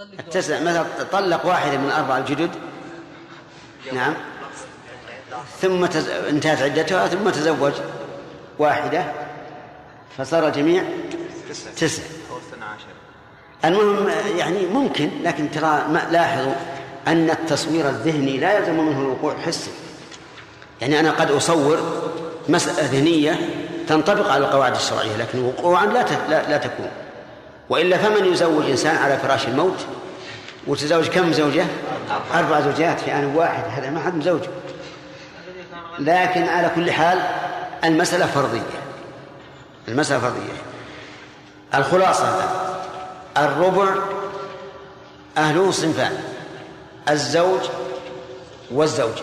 التسع مثلا طلق واحدة من أربع الجدد؟ نعم. ثم تز... انتهت عدتها ثم تزوج واحدة فصار الجميع تسع المهم يعني ممكن لكن ترى لاحظوا أن التصوير الذهني لا يلزم منه الوقوع حسي يعني أنا قد أصور مسألة ذهنية تنطبق على القواعد الشرعية لكن وقوعا لا لا, لا تكون. وإلا فمن يزوج إنسان على فراش الموت؟ وتزوج كم زوجة؟ أربع زوجات في آن واحد هذا ما حد مزوج لكن على كل حال المسألة فرضية. المسألة فرضية. الخلاصة الربع أهله صنفان الزوج والزوجة.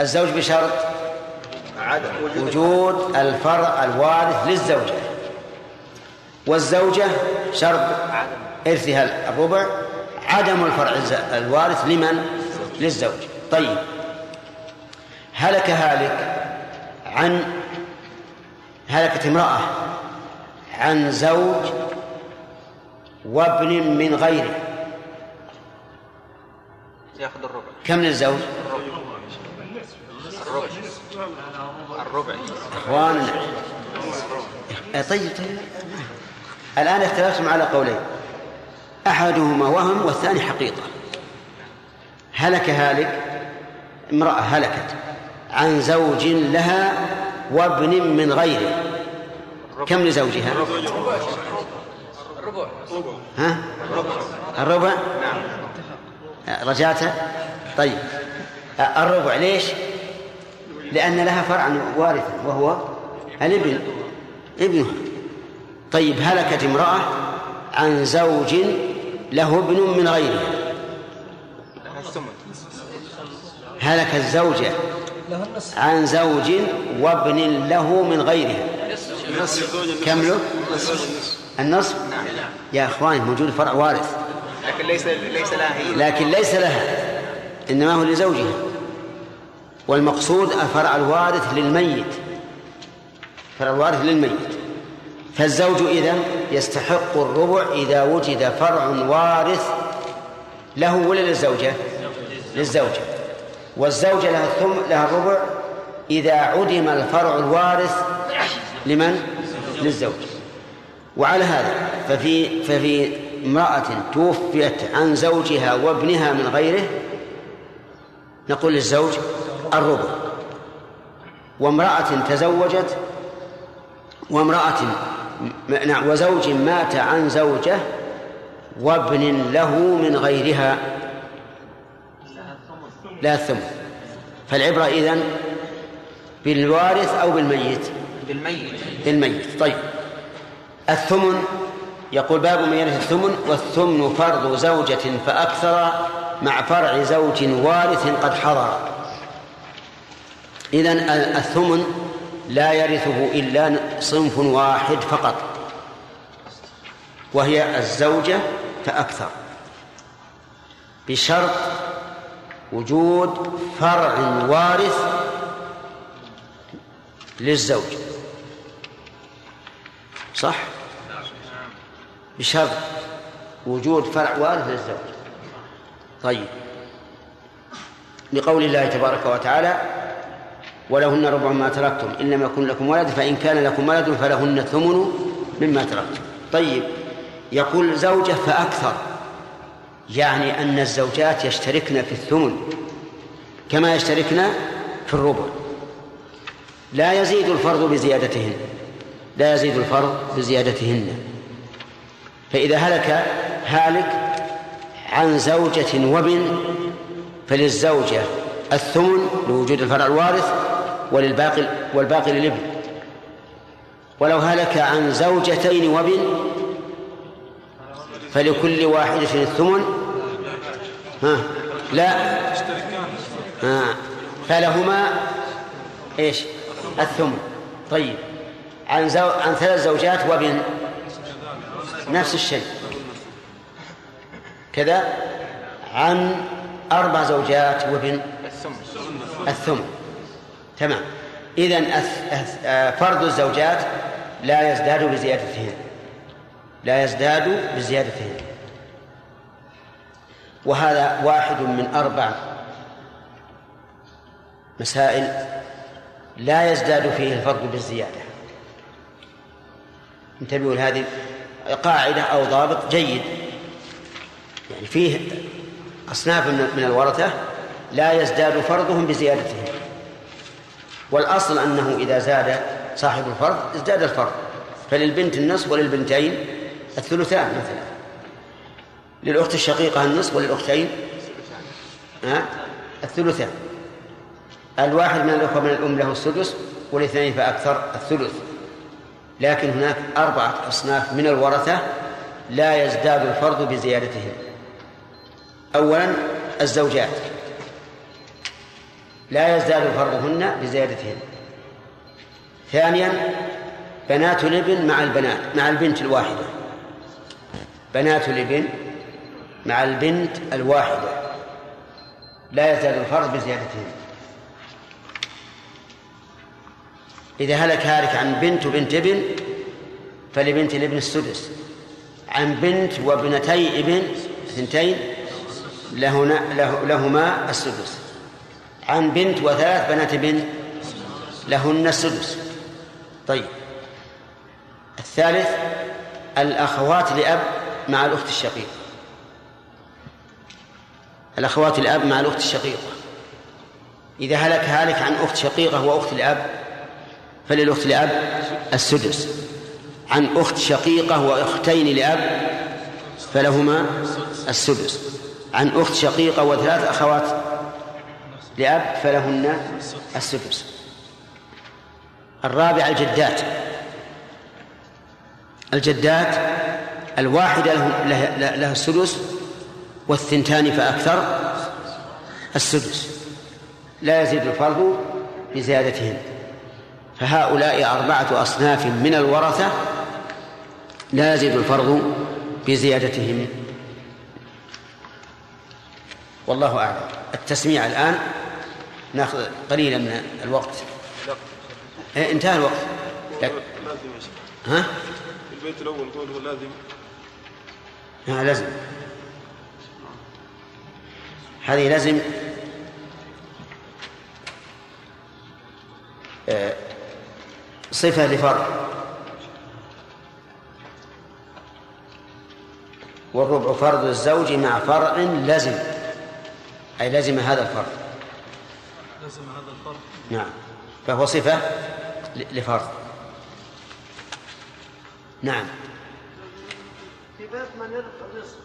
الزوج بشرط وجود الفرع الوارث للزوجة. والزوجة شرط إرثها الربع عدم الفرع الوارث لمن؟ للزوج. طيب. هلك هالك عن هلكت امرأة عن زوج وابن من غيره. ياخذ الربع. كم للزوج؟ الربع. الربع. إخواننا. طيب طيب. الآن اختلفتم على قولين أحدهما وهم والثاني حقيقة هلك هالك امرأة هلكت عن زوج لها وابن من غيره كم لزوجها؟ الربع ها؟ الربع؟ نعم؟ طيب الربع ليش؟ لأن لها فرعا وارثا وهو الابن ابنه طيب هلكت امرأة عن زوج له ابن من غيره. هلك الزوجة عن زوج وابن له من غيره. كم له؟ النصف؟ يا إخوان موجود فرع وارث. لكن ليس ليس لها هي. لكن ليس لها إنما هو لزوجها. والمقصود الفرع الوارث للميت. فرع الوارث للميت. فالزوج إذا يستحق الربع إذا وجد فرع وارث له ولا للزوجة؟ للزوجة والزوجة لها الثم لها الربع إذا عدم الفرع الوارث لمن؟ للزوج وعلى هذا ففي ففي امرأة توفيت عن زوجها وابنها من غيره نقول للزوج الربع وامرأة تزوجت وامرأة نعم وزوج مات عن زوجة وابن له من غيرها. لا الثمن. فالعبرة إذن بالوارث أو بالميت. بالميت. بالميت. طيب. الثمن يقول باب من يرث الثمن والثمن فرض زوجة فأكثر مع فرع زوج وارث قد حضر. إذن الثمن لا يرثه إلا صنف واحد فقط وهي الزوجة فأكثر بشرط وجود فرع وارث للزوج صح؟ بشرط وجود فرع وارث للزوج طيب لقول الله تبارك وتعالى ولهن ربع ما تركتم. إن لم يكن لكم ولد فإن كان لكم ولد فلهن الثمن مما تركتم. طيب يقول زوجة فأكثر يعني أن الزوجات يشتركن في الثمن كما يشتركن في الربع. لا يزيد الفرض بزيادتهن لا يزيد الفرض بزيادتهن. فإذا هلك هالك عن زوجة وبن فللزوجة الثمن لوجود الفرع الوارث وللباقي والباقي للابن. ولو هلك عن زوجتين وبن فلكل واحدة الثمن. ها لا. ها فلهما إيش؟ الثمن. طيب. عن زو... عن ثلاث زوجات وبن نفس الشيء. كذا. عن أربع زوجات وابن. الثمن. تمام. إذن فرض الزوجات لا يزداد بزيادتهن. لا يزداد بزيادتهن. وهذا واحد من أربع مسائل لا يزداد فيه الفرد بالزيادة. انتبهوا لهذه قاعدة أو ضابط جيد. يعني فيه أصناف من الورثة لا يزداد فرضهم بزيادتهم والأصل أنه إذا زاد صاحب الفرض ازداد الفرض. فللبنت النصف وللبنتين الثلثان مثلا. للأخت الشقيقة النصف وللأختين الثلثان. الواحد من الأخوة من الأم له السدس والاثنين فأكثر الثلث. لكن هناك أربعة أصناف من الورثة لا يزداد الفرض بزيادتهم. أولا الزوجات. لا يزداد فرضهن بزيادتهن. ثانيا بنات الابن مع البنات مع البنت الواحدة. بنات الابن مع البنت الواحدة. لا يزداد الفرض بزيادتهن. إذا هلك هالك عن بنت وبنت ابن فلبنت الابن السدس. عن بنت وابنتي ابن اثنتين له لهما السدس. عن بنت وثلاث بنات بنت لهن السدس. طيب. الثالث الأخوات لأب مع الأخت الشقيقة. الأخوات الأب مع الأخت الشقيقة. إذا هلك هالك عن أخت شقيقة وأخت الأب فللأخت لأب السدس. عن أخت شقيقة وأختين لأب فلهما السدس. عن أخت شقيقة وثلاث أخوات لأب فلهن السدس. الرابع الجدات. الجدات الواحدة له, له السدس والثنتان فأكثر السدس. لا يزيد الفرض بزيادتهن فهؤلاء أربعة أصناف من الورثة لا يزيد الفرض بزيادتهم والله أعلم. التسميع الآن ناخذ قليلا من الوقت. إيه انتهى الوقت. لك. ها؟ البيت الأول قوله لازم. ها لازم. هذه لازم. آه، صفة لفرع والربع فرض الزوج مع فرع لزم أي لزم هذا الفرض. نعم. فهو صفة لفرض. نعم. في باب من يرث النصف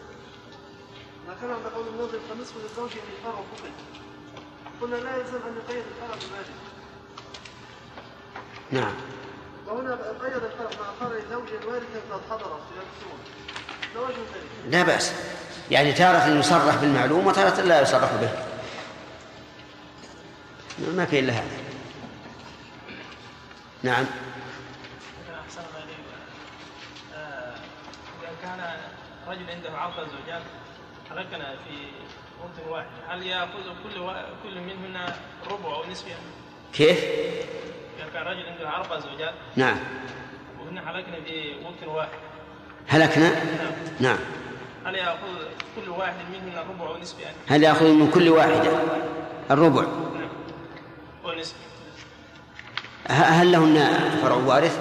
ذكرنا بقول النظر فالنصف للزوج ان فقد قلنا لا يلزم أن يقيد الفرع بذلك نعم. وهنا قيد الفرع مع فرع زوج وارثا قد حضر في لا بأس. يعني تارة يصرح بالمعلوم وتارة لا يصرح به. ما في إلا هذا. نعم. كان رجل عنده عقد زوجات هلكنا في وقت واحد. هل يأخذ كل وا... كل منهن ربع أو نصف يعني؟ كيف؟ إذا كان رجل عنده أربع زوجات نعم. وهن هلكنا في وقت واحد. هلكنا؟ نعم. نعم. هل يأخذ كل واحد منهن ربع أو نصف يعني؟ هل يأخذ من كل واحدة؟ الربع. هل لهن فرع وارث؟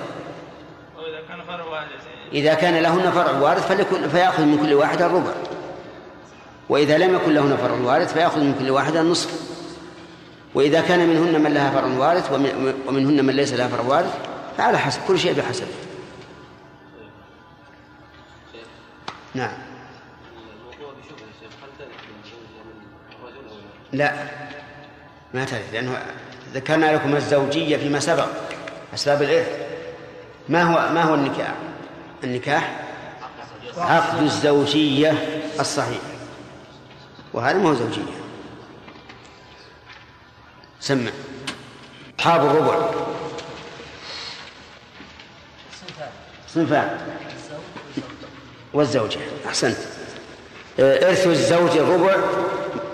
وإذا كان فرع واحد إذا كان لهن فرع وارث فليكن فيأخذ من كل واحدة الربع. وإذا لم يكن لهن فرع وارث فيأخذ من كل واحدة النصف. وإذا كان منهن من لها فرع وارث ومن- ومنهن من ليس لها فرع وارث فعلى حسب كل شيء بحسبه نعم. لا؟ لا ما ترث لأنه ذكرنا لكم الزوجية فيما سبق أسباب الإرث. ما هو ما هو النكاح؟ النكاح عقد الزوجية الصحيح. وهذا ما هو زوجية. سمع. أصحاب الربع. صنفان. والزوجة. أحسنت. آه، إرث الزوج الربع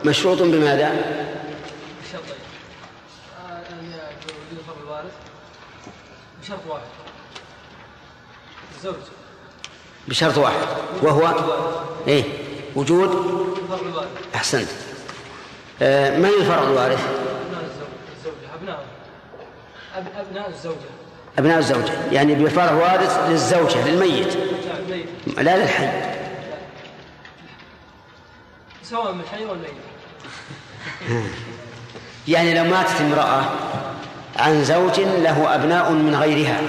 مشروط بماذا؟ بشرطين أن يوجد فرع الوارث بشرط واحد. الزوج. بشرط واحد. وهو إيه؟ وجود أحسنت. آه، من الفرع الوارث؟ الزوجة. أبناء. أب- أبناء الزوجة. أبناء الزوجة. يعني بفرع وارث للزوجة للميت. لا للحي. سواء من الحي والميت. يعني لو ماتت امرأة عن زوج له أبناء من غيرها.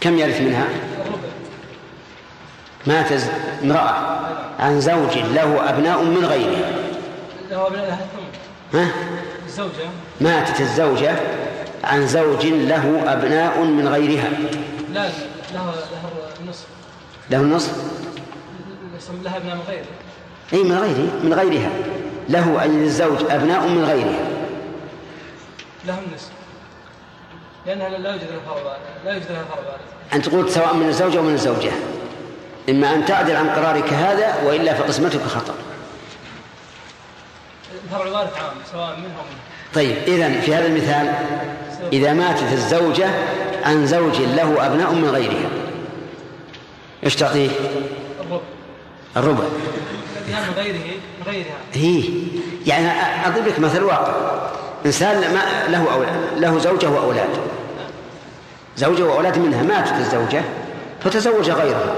كم يرث منها؟ الربع مات ز- امرأة. عن زوج له أبناء من غيرها. له أبناء لها ها؟ الزوجة. ماتت الزوجة. عن زوج له أبناء من غيرها. لا لها النصف له النصف لها أبناء من غيره أي من غيره من غيرها. له أي للزوج أبناء من غيرها. لهم النصف لأنها لا يوجد لها وارث لا يوجد لها وارث أنت قلت سواء من الزوجة ومن الزوجة. إما أن تعدل عن قرارك هذا وإلا فقسمتك خطأ. الفرع الوارث عام سواء منها ومنها طيب إذا في هذا المثال إذا ماتت الزوجة عن زوج له أبناء من غيرها. إيش تعطيه؟ الربع. الربع. من غيره من غيرها. هي يعني أضرب لك مثل واقع. إنسان ما له أولاد له زوجة وأولاد. زوجة وأولاد منها ماتت الزوجة فتزوج غيرها.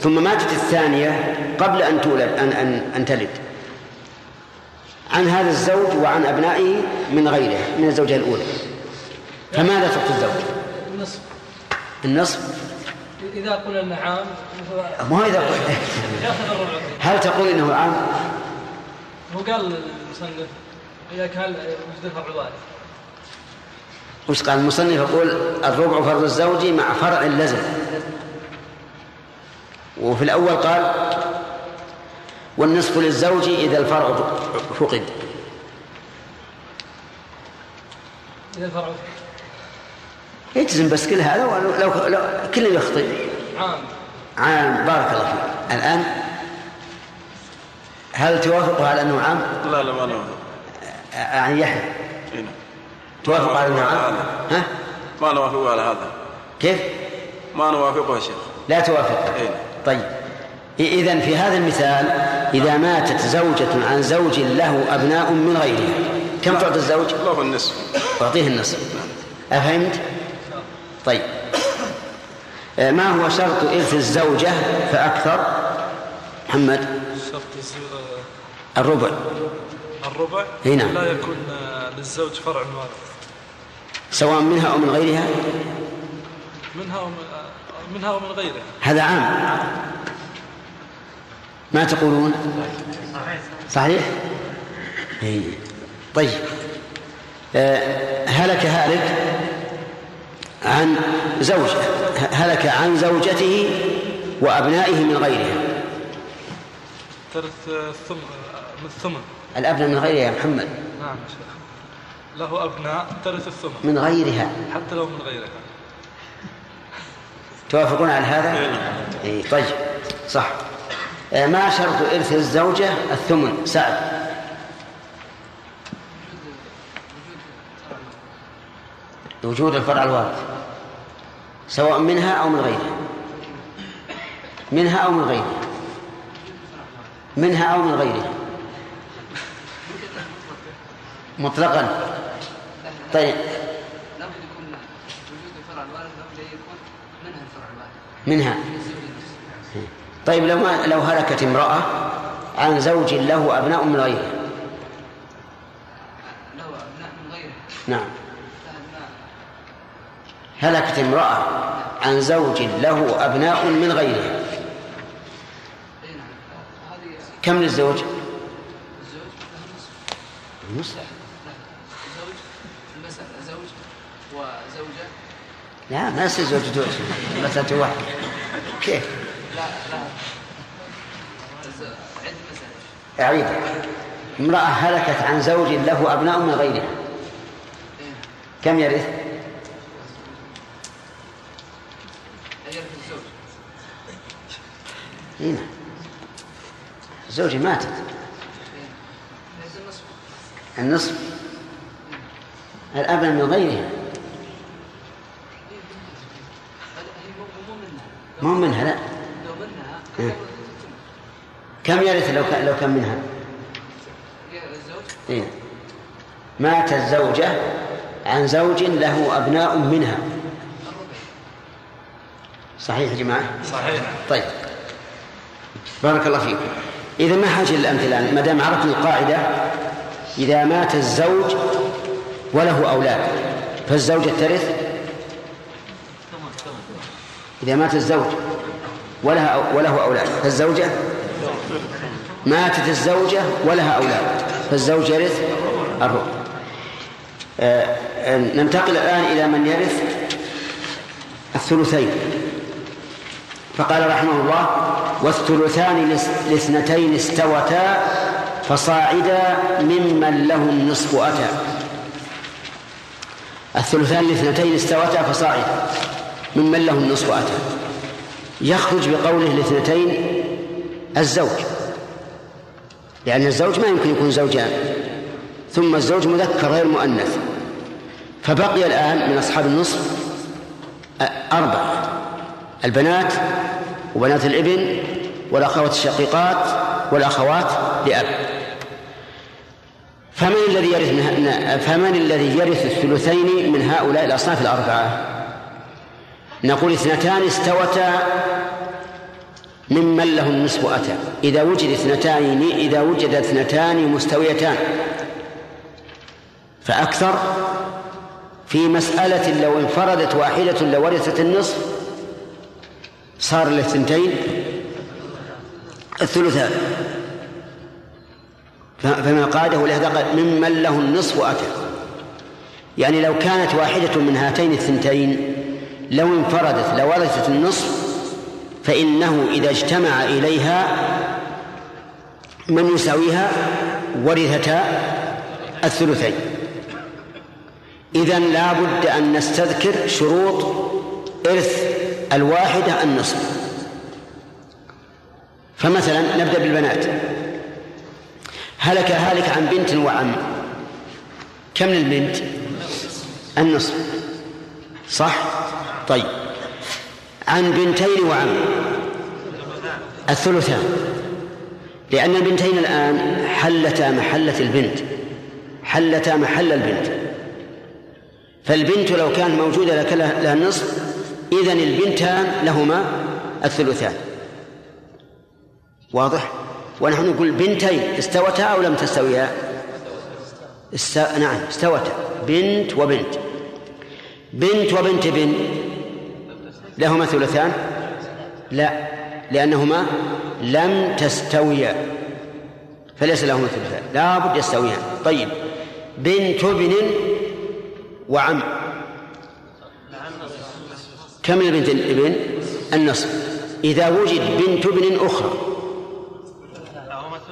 ثم ماتت الثانية قبل أن تولد أن أن, أن تلد. عن هذا الزوج وعن أبنائه من غيره من الزوجة الأولى. فماذا تعطي الزوج؟ النصف. النصف؟ إذا قلنا أنه عام ما إذا الربع. هل تقول إنه عام؟ هو قال المصنف إذا كان وجد الفرع الوارث. وش قال المصنف يقول الربع فرض الزوج مع فرع لزم. وفي الأول قال والنصف للزوج إذا الفرع فقد. إذا الفرع يجزم بس كل هذا ولو لو, لو كل يخطئ. عام. عام. بارك الله فيك. الآن هل توافق على أنه عام؟ لا لا ما نوافق. يعني يحيى هنا توافق على أنه عام؟ ها؟ ما نوافق على هذا كيف؟ ما نوافقه يا شيخ لا توافق إيه. طيب إذا في هذا المثال إذا ماتت زوجة عن زوج له أبناء من غيرها كم تعطي الزوج؟ له النصف تعطيه النصف أفهمت؟ طيب آه، ما هو شرط إرث الزوجة فأكثر؟ محمد شرط الربع الربع نعم. لا يكون للزوج فرع وارث سواء منها أو من غيرها؟ منها ومن آه، منها ومن غيرها. هذا عام. ما تقولون؟ صحيح. إيه. طيب. آه، هلك هالك عن زوج هلك عن زوجته وأبنائه من غيرها. من الثمن. الأبناء من غيرها يا محمد. نعم شيخ. له أبناء ترث الثمن من غيرها. حتى لو من غيرها. توافقون على هذا؟ إيه طيب. صح. آه، ما شرط إرث الزوجة؟ الثمن. سعد وجود الفرع الوارث سواء منها أو من غيرها. منها أو من غيرها. منها أو من غيرها مطلقا طيب لابد يكون وجود الفرع الوارث لابد أن يكون منها. طيب لو ما لو هلكت امرأة عن زوج له أبناء من غيرها له أبناء من غيره. نعم. هلكت امرأة عن زوج له أبناء من هذه كم للزوج؟ الزوج. نصف نصف زوج المسألة زوج وزوجة لا ما يصير زوجته مسألة واحدة كيف؟ لا لا أعيد. امرأة هلكت عن زوج له أبناء من غيرها. كم يرث؟ هنا زوجي ماتت. النصف. الأبناء من غيرها هذه هي مو مو منها ما هو منها لا منها إيه. كم؟ يرث لو كان لو كان منها؟ إيه؟ مات الزوجة عن زوج له أبناء منها صحيح يا جماعة؟ صحيح طيب بارك الله فيكم إذا ما حاجة للأمثلة ما دام عرفنا القاعدة إذا مات الزوج وله أولاد فالزوجة ترث إذا مات الزوج ولها وله أولاد فالزوجة؟ ماتت الزوجة ولها أولاد فالزوج يرث الربع آه، آه، ننتقل الآن إلى من يرث الثلثين. فقال رحمه الله والثلثان لاثنتين استوتا فصاعدا ممن له النصف أتى. الثلثان لاثنتين استوتا فصاعدا. ممن له النصف أتى. يخرج بقوله لاثنتين الزوج. لأن الزوج ما يمكن يكون زوجان. ثم الزوج مذكر غير مؤنث. فبقي الآن من أصحاب النصف أربعة. البنات وبنات الإبن والأخوات الشقيقات والأخوات لأب. فمن الذي يرث فمن الذي يرث الثلثين من هؤلاء الأصناف الأربعة؟ نقول اثنتان استوتا ممن له النصف أتى. إذا وجد اثنتان إذا وجد اثنتان مستويتان. فأكثر في مسألة لو انفردت واحدة لورثت النصف صار للثنتين الثلثان. فما قاده لهذا قال ممن له النصف أتى. يعني لو كانت واحدة من هاتين الثنتين لو انفردت لورثت النصف فإنه إذا اجتمع إليها من يساويها ورثتا الثلثين. إذا لا بد أن نستذكر شروط إرث الواحدة النصف. فمثلا نبدأ بالبنات. هلك هالك عن بنت وعم. كم للبنت؟ النصف. صح؟ طيب. عن بنتين وعم. الثلثان. لأن البنتين الآن حلتا محلة البنت. حلتا محل البنت. فالبنت لو كانت موجودة لها النصف إذن البنتان لهما الثلثان. واضح؟ ونحن نقول بنتين استوتا أو لم تستويا؟ است... نعم استوتا. بنت وبنت. بنت وبنت بنت لهما ثلثان؟ لا لأنهما لم تستويا. فليس لهما ثلثان. لا بد يستويان. طيب. بنت ابن وعم. كم البنت الابن النصف. إذا وجد بنت ابن أخرى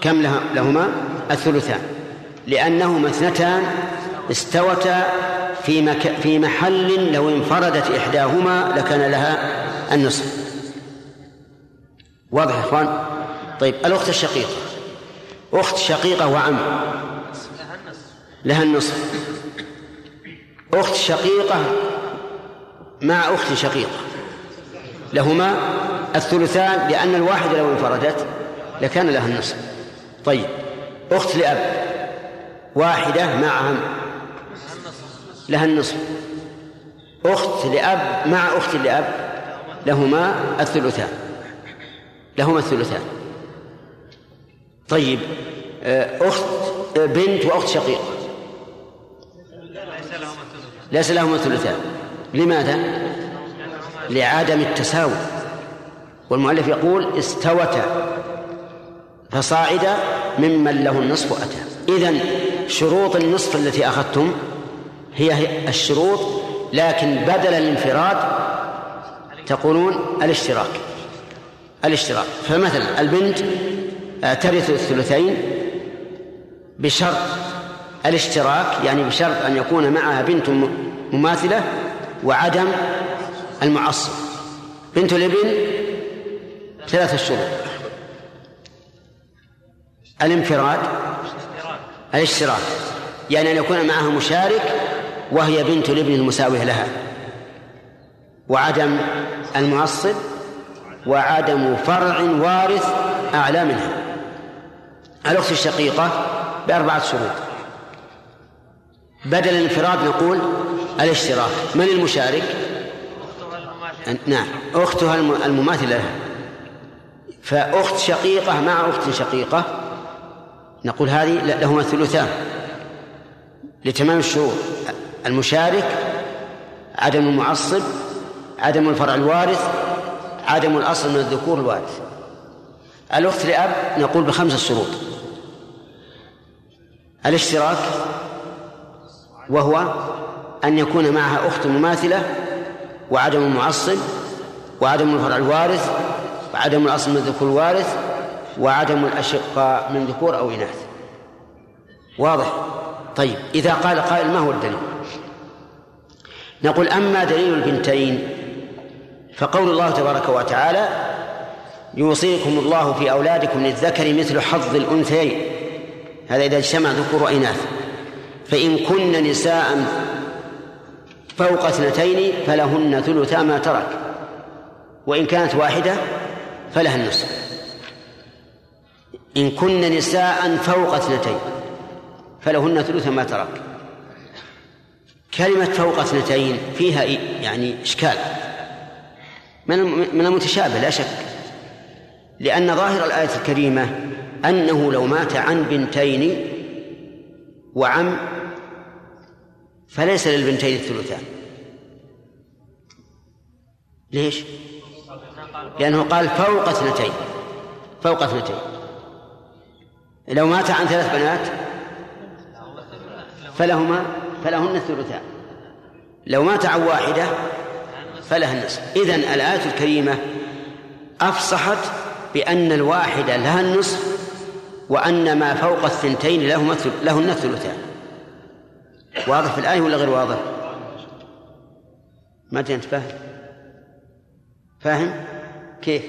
كم لهما؟ الثلثان. لأنهما اثنتان استوتا في مك... في محل لو انفردت إحداهما لكان لها النصف. واضح يا إخوان؟ طيب الأخت الشقيقة. أخت شقيقة وعم. لها النصف. أخت شقيقة مع أخت شقيقة. لهما الثلثان لأن الواحدة لو انفردت لكان لها النصف. طيب أخت لأب. واحدة مع عم. لها النصف. أخت لأب مع أخت لأب لهما الثلثان. لهما الثلثان. طيب آه، أخت آه، بنت وأخت شقيقة ليس لهما الثلثان. لماذا؟ لعدم التساوي. والمؤلف يقول استوتا فصاعدا ممن له النصف أتى إذن شروط النصف التي أخذتم هي الشروط لكن بدل الانفراد تقولون الاشتراك. الاشتراك. فمثلا البنت آه، ترث الثلثين بشرط الاشتراك يعني بشرط أن يكون معها بنت مماثلة وعدم المعصب. بنت الإبن ثلاثة شروط. الانفراد الاشتراك. يعني أن يكون معها مشارك وهي بنت الابن المساوية لها. وعدم المعصب وعدم فرع وارث أعلى منها. الأخت الشقيقة بأربعة شروط. بدل الانفراد نقول الاشتراك. من المشارك؟ نعم. أختها الم- المماثلة لها. فأخت شقيقة مع أخت شقيقة نقول هذه لهما الثلثان لتمام الشروط. المشارك عدم المعصب عدم الفرع الوارث عدم الأصل من الذكور الوارث. الأخت لأب نقول بخمسة شروط الاشتراك وهو أن يكون معها أخت مماثلة وعدم المعصب وعدم الفرع الوارث وعدم الأصل من الذكور الوارث وعدم الأشقاء من ذكور أو إناث. واضح؟ طيب إذا قال قائل ما هو الدليل؟ نقول أما دليل البنتين فقول الله تبارك وتعالى يوصيكم الله في أولادكم للذكر مثل حظ الأنثيين. هذا إذا اجتمع ذكور وإناث. فإن كن نساء فوق اثنتين فلهن ثلثا ما ترك وإن كانت واحدة فلها النصف. إن كن نساء فوق اثنتين فلهن ثلث ما ترك. كلمة فوق اثنتين فيها يعني إشكال. من من المتشابه لا شك. لأن ظاهر الآية الكريمة أنه لو مات عن بنتين وعم فليس للبنتين الثلثان. ليش؟ لأنه قال فوق اثنتين. فوق اثنتين. لو مات عن ثلاث بنات فلهما فلهن الثلثان لو مات عن واحدة فلها النصف إذن الآية الكريمة أفصحت بأن الواحدة لها النصف وأن ما فوق الثنتين لهما لهن الثلثان واضح في الآية ولا غير واضح؟ ما أنت فاهم؟ فاهم؟ كيف؟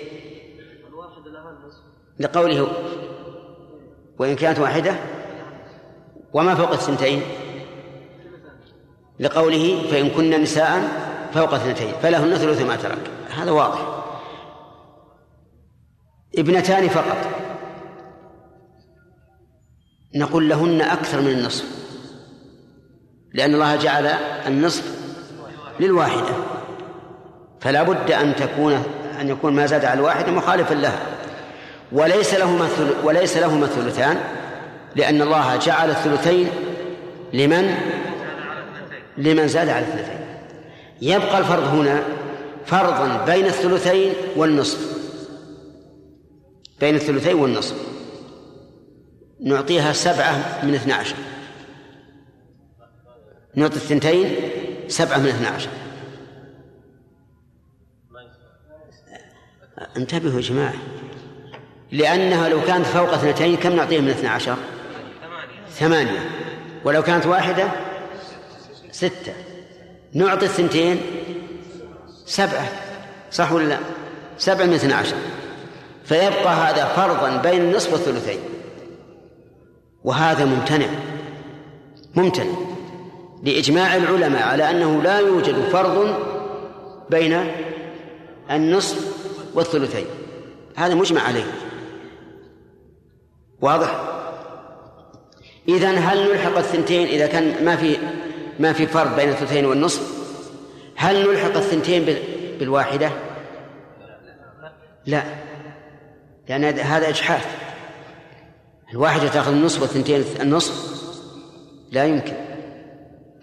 الواحدة لها النصف لقوله وإن كانت واحدة وما فوق الثنتين لقوله فإن كن نساء فوق اثنتين فلهن ثلث ما ترك. هذا واضح. ابنتان فقط. نقول لهن أكثر من النصف. لأن الله جعل النصف للواحدة. فلا بد أن تكون أن يكون ما زاد على الواحدة مخالفا لها. وليس لهما وليس لهما الثلثان لأن الله جعل الثلثين لمن؟ لمن زاد على الاثنتين يبقى الفرض هنا فرضا بين الثلثين والنصف. بين الثلثين والنصف. نعطيها سبعة من اثنى عشر. نعطي الثنتين سبعة من اثنى عشر. انتبهوا يا جماعة. لأنها لو كانت فوق اثنتين كم نعطيها من اثنى عشر؟ ثمانية. ولو كانت واحدة ستة. نعطي الثنتين. سبعة. صح ولا لا؟ سبعة من اثنى عشر. فيبقى هذا فرضا بين النصف والثلثين وهذا ممتنع. ممتنع. لإجماع العلماء على أنه لا يوجد فرض بين النصف والثلثين. هذا مجمع عليه. واضح؟ إذن هل نلحق الثنتين إذا كان ما في ما في فرق بين الثلثين والنصف؟ هل نلحق الثنتين بال- بالواحدة؟ لا. لأن هذا إجحاف. الواحدة تأخذ النصف والثنتين النصف؟ لا يمكن.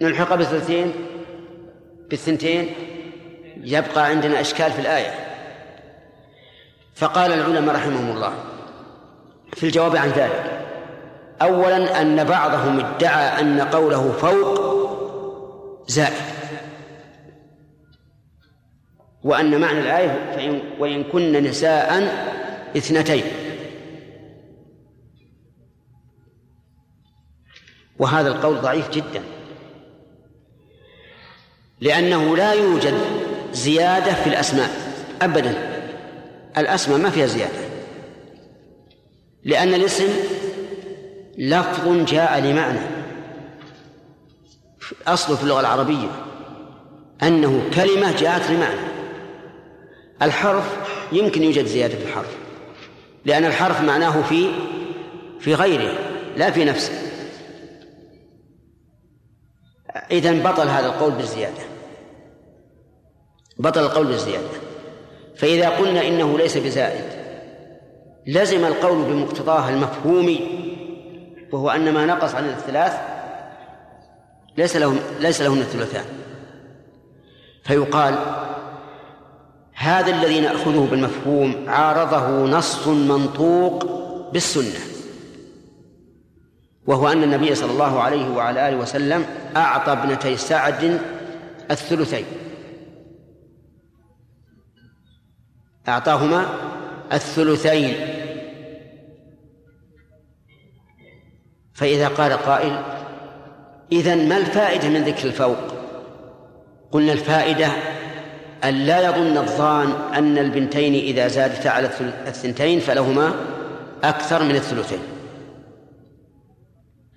نلحق بالثلثين؟ بالثنتين؟ يبقى عندنا إشكال في الآية. فقال العلماء رحمهم الله في الجواب عن ذلك أولا أن بعضهم ادعى أن قوله فوق زائد. وأن معنى الآية فإن وإن كن نساء اثنتين. وهذا القول ضعيف جدا. لأنه لا يوجد زيادة في الأسماء. أبدا. الأسماء ما فيها زيادة. لأن الاسم لفظ جاء لمعنى. أصله في اللغة العربية أنه كلمة جاءت لمعنى. الحرف يمكن يوجد زيادة في الحرف لأن الحرف معناه في في غيره لا في نفسه. إذن بطل هذا القول بالزيادة. بطل القول بالزيادة. فإذا قلنا إنه ليس بزائد لزم القول بمقتضاه المفهومي وهو أن ما نقص عن الثلاث ليس له ليس لهن الثلثان. فيقال هذا الذي نأخذه بالمفهوم عارضه نص منطوق بالسنة. وهو أن النبي صلى الله عليه وعلى آله وسلم أعطى ابنتي سعد الثلثين. أعطاهما الثلثين. فإذا قال قائل إذن ما الفائدة من ذكر الفوق؟ قلنا الفائدة أن لا يظن الظان أن البنتين إذا زادتا على الثنتين فلهما أكثر من الثلثين.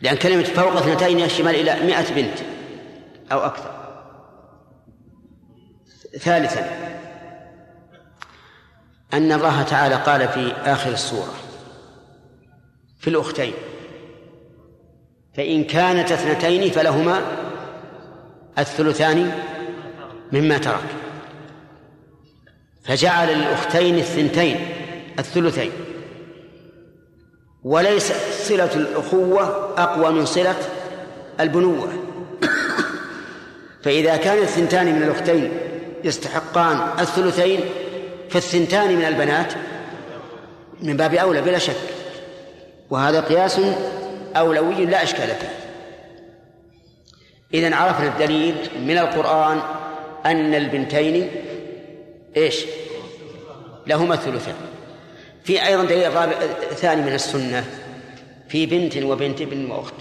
لأن كلمة فوق اثنتين يشمل إلى مئة بنت أو أكثر. ثالثا أن الله تعالى قال في آخر السورة في الأختين فإن كانت اثنتين فلهما الثلثان مما ترك. فجعل للأختين الثنتين الثلثين. وليس صلة الأخوة أقوى من صلة البنوة. فإذا كان الثنتان من الأختين يستحقان الثلثين فالثنتان من البنات من باب أولى بلا شك. وهذا قياس أولوي لا إشكال فيه. إذا عرفنا الدليل من القرآن أن البنتين إيش؟ لهما الثلثان في أيضا دليل رابع ثاني من السنة. في بنت وبنت ابن وأخت.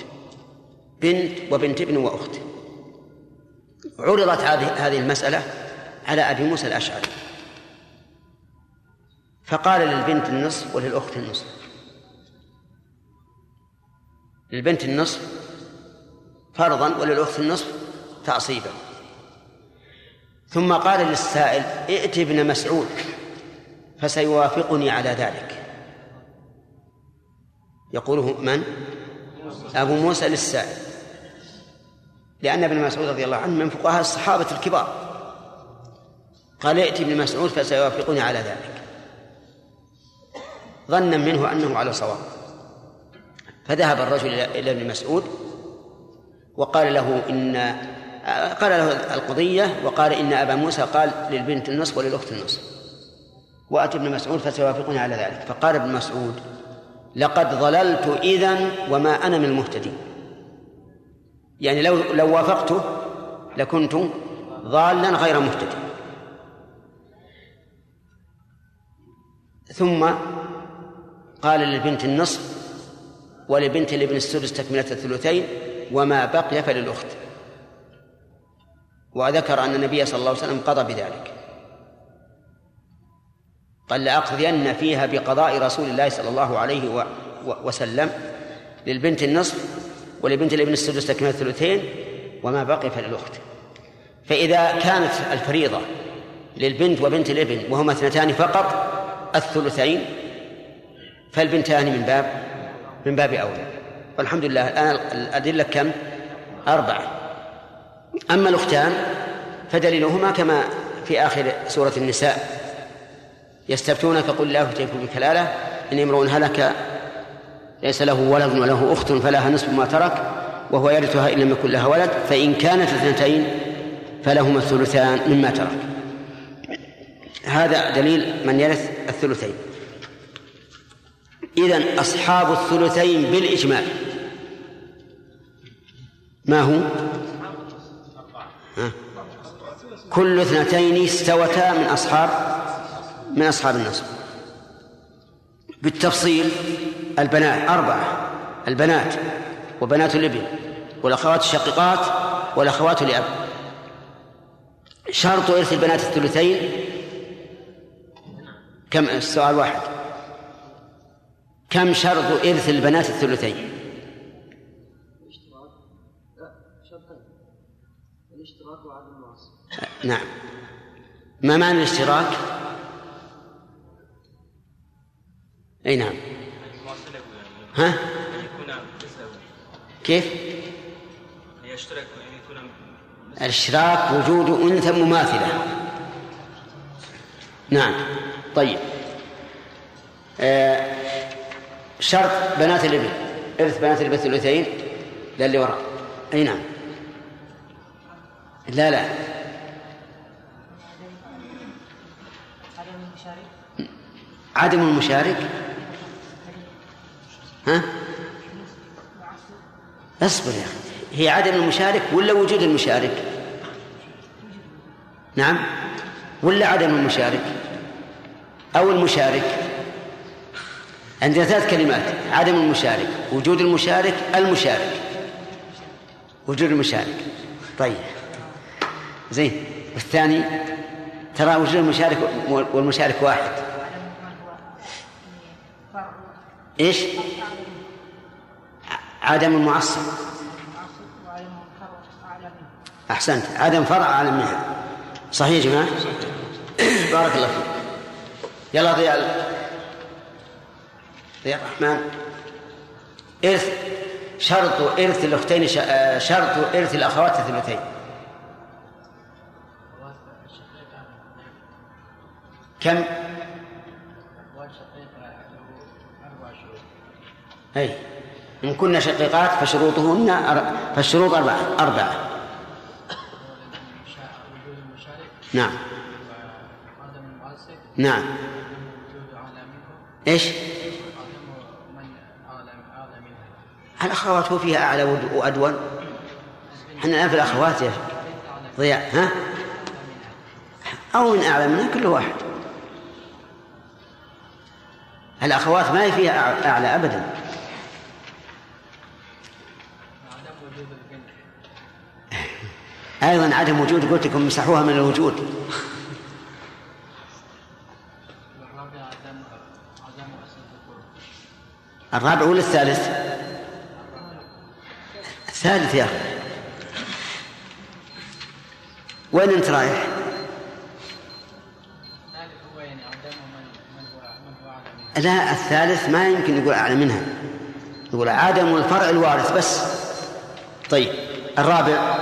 بنت وبنت ابن وأخت. عرضت هذه هذه المسألة على أبي موسى الأشعري. فقال للبنت النصف وللأخت النصف. للبنت النصف فرضا وللأخت النصف تعصيبا. ثم قال للسائل ائت ابن مسعود فسيوافقني على ذلك. يقوله من؟ أبو موسى للسائل. لأن ابن مسعود رضي الله عنه من فقهاء الصحابة الكبار. قال ائت ابن مسعود فسيوافقني على ذلك. ظنا منه أنه على صواب. فذهب الرجل إلى ابن مسعود وقال له إن قال له القضية وقال إن أبا موسى قال للبنت النصف وللأخت النصف. وأتى ابن مسعود فسيوافقني على ذلك. فقال ابن مسعود لقد ضللت إذا وما أنا من المهتدين. يعني لو لو وافقته لكنت ضالا غير مهتدي ثم قال للبنت النصف ولبنت الابن السدس تكملة الثلثين وما بقي فللأخت. وذكر أن النبي صلى الله عليه وسلم قضى بذلك. قال لأقضين فيها بقضاء رسول الله صلى الله عليه وسلم للبنت النصف ولبنت الابن السدس تكملة الثلثين وما بقي فللأخت. فإذا كانت الفريضة للبنت وبنت الابن وهما اثنتان فقط الثلثين فالبنتان من باب من باب أولى. والحمد لله الآن الأدلة كم؟ أربعة. أما الأختان فدليلهما كما في آخر سورة النساء. يستفتونك قل الله يفتيكم بكلالة إن امرؤ هلك ليس له ولد وله أخت فلها نصف ما ترك وهو يرثها إن لم يكن لها ولد فإن كانت اثنتين فلهما الثلثان مما ترك. هذا دليل من يرث الثلثين. إذن أصحاب الثلثين بالإجمال ما هو؟ ها؟ كل اثنتين استوتا من أصحاب من أصحاب النصب. بالتفصيل البنات أربعة البنات وبنات الابن والأخوات الشقيقات والأخوات لأب شرط إرث البنات الثلثين؟ كم؟ السؤال واحد. كم شرط إرث البنات الثلثين؟ الاشتراك وعدم نعم. ما معنى الاشتراك؟ أي نعم. ها؟ كيف؟ يشترك الاشتراك وجود أنثى مماثلة. نعم. طيب. آه شرط بنات الابن إرث بنات الابن الثلثين لا اللي وراء. أي نعم. لا لا. عدم المشارك. ها؟ اصبر يا أخي. هي عدم المشارك ولا وجود المشارك؟ نعم. ولا عدم المشارك أو المشارك؟ عندنا ثلاث كلمات. عدم المشارك. وجود المشارك المشارك. وجود المشارك. طيب. زين. والثاني ترى وجود المشارك والمشارك واحد. إيش؟ عدم المعصب. أحسنت. عدم فرع اعلم منها صحيح يا جماعة؟ بارك الله فيك. يلا ضياء ضياء الرحمن إرث شرط إرث الأختين آه، شرط إرث الأخوات الثلثين كم؟ أي إن كنا شقيقات فشروطهن. فالشروط أربعة أربعة نعم نعم إيش؟ عدم من اعلى اعلى منه الأخوات هو فيها أعلى وأدون إحنا الآن في الأخوات يا ضياء ها؟ أو من أعلى منها كل واحد الأخوات ما هي فيها أع- أعلى أبدا أيضا عدم وجود قلت لكم مسحوها من الوجود الرابع ولا الثالث؟ الثالث يا أخي. وين أنت رايح؟ يعني لا الثالث ما يمكن يقول أعلى منها. يقول عدم الفرع الوارث بس. طيب الرابع.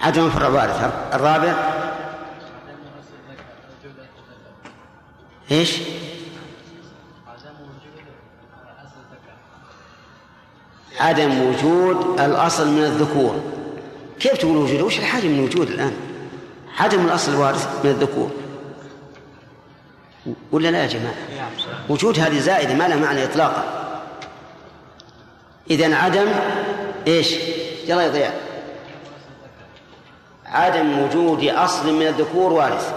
عدم الفرع الوارث. الرابع. إيش؟ عدم وجود الأصل من الذكور كيف تقول وجوده؟ وش الحاجة من وجود الآن؟ عدم الأصل الوارث من الذكور ولا لا يا جماعة؟ وجود هذه زائدة ما لها معنى إطلاقا إذا عدم إيش؟ يلا يا ضياء عدم وجود أصل من الذكور وارث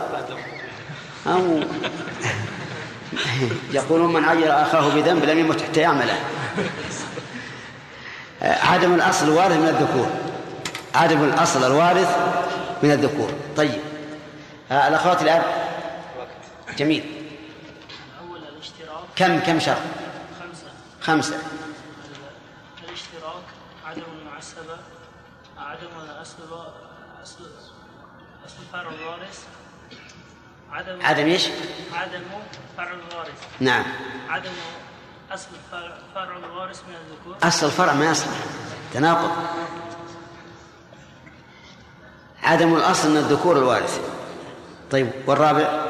أو يقولون من عير أخاه بذنب لم يمت حتى يعمله. عدم الأصل الوارث من الذكور. عدم الأصل الوارث من الذكور. طيب. الأخوات الآن؟ جميل. كم كم شرط؟ خمسة. خمسة الاشتراك عدم المعسبة عدم أصل أصل فرع الوارث عدم عدم إيش؟ عدم فرع الوارث. نعم. عدم أصل فرع, الوارث من الذكور. أصل الفرع ما يصلح. تناقض. عدم الأصل من الذكور الوارث. طيب والرابع؟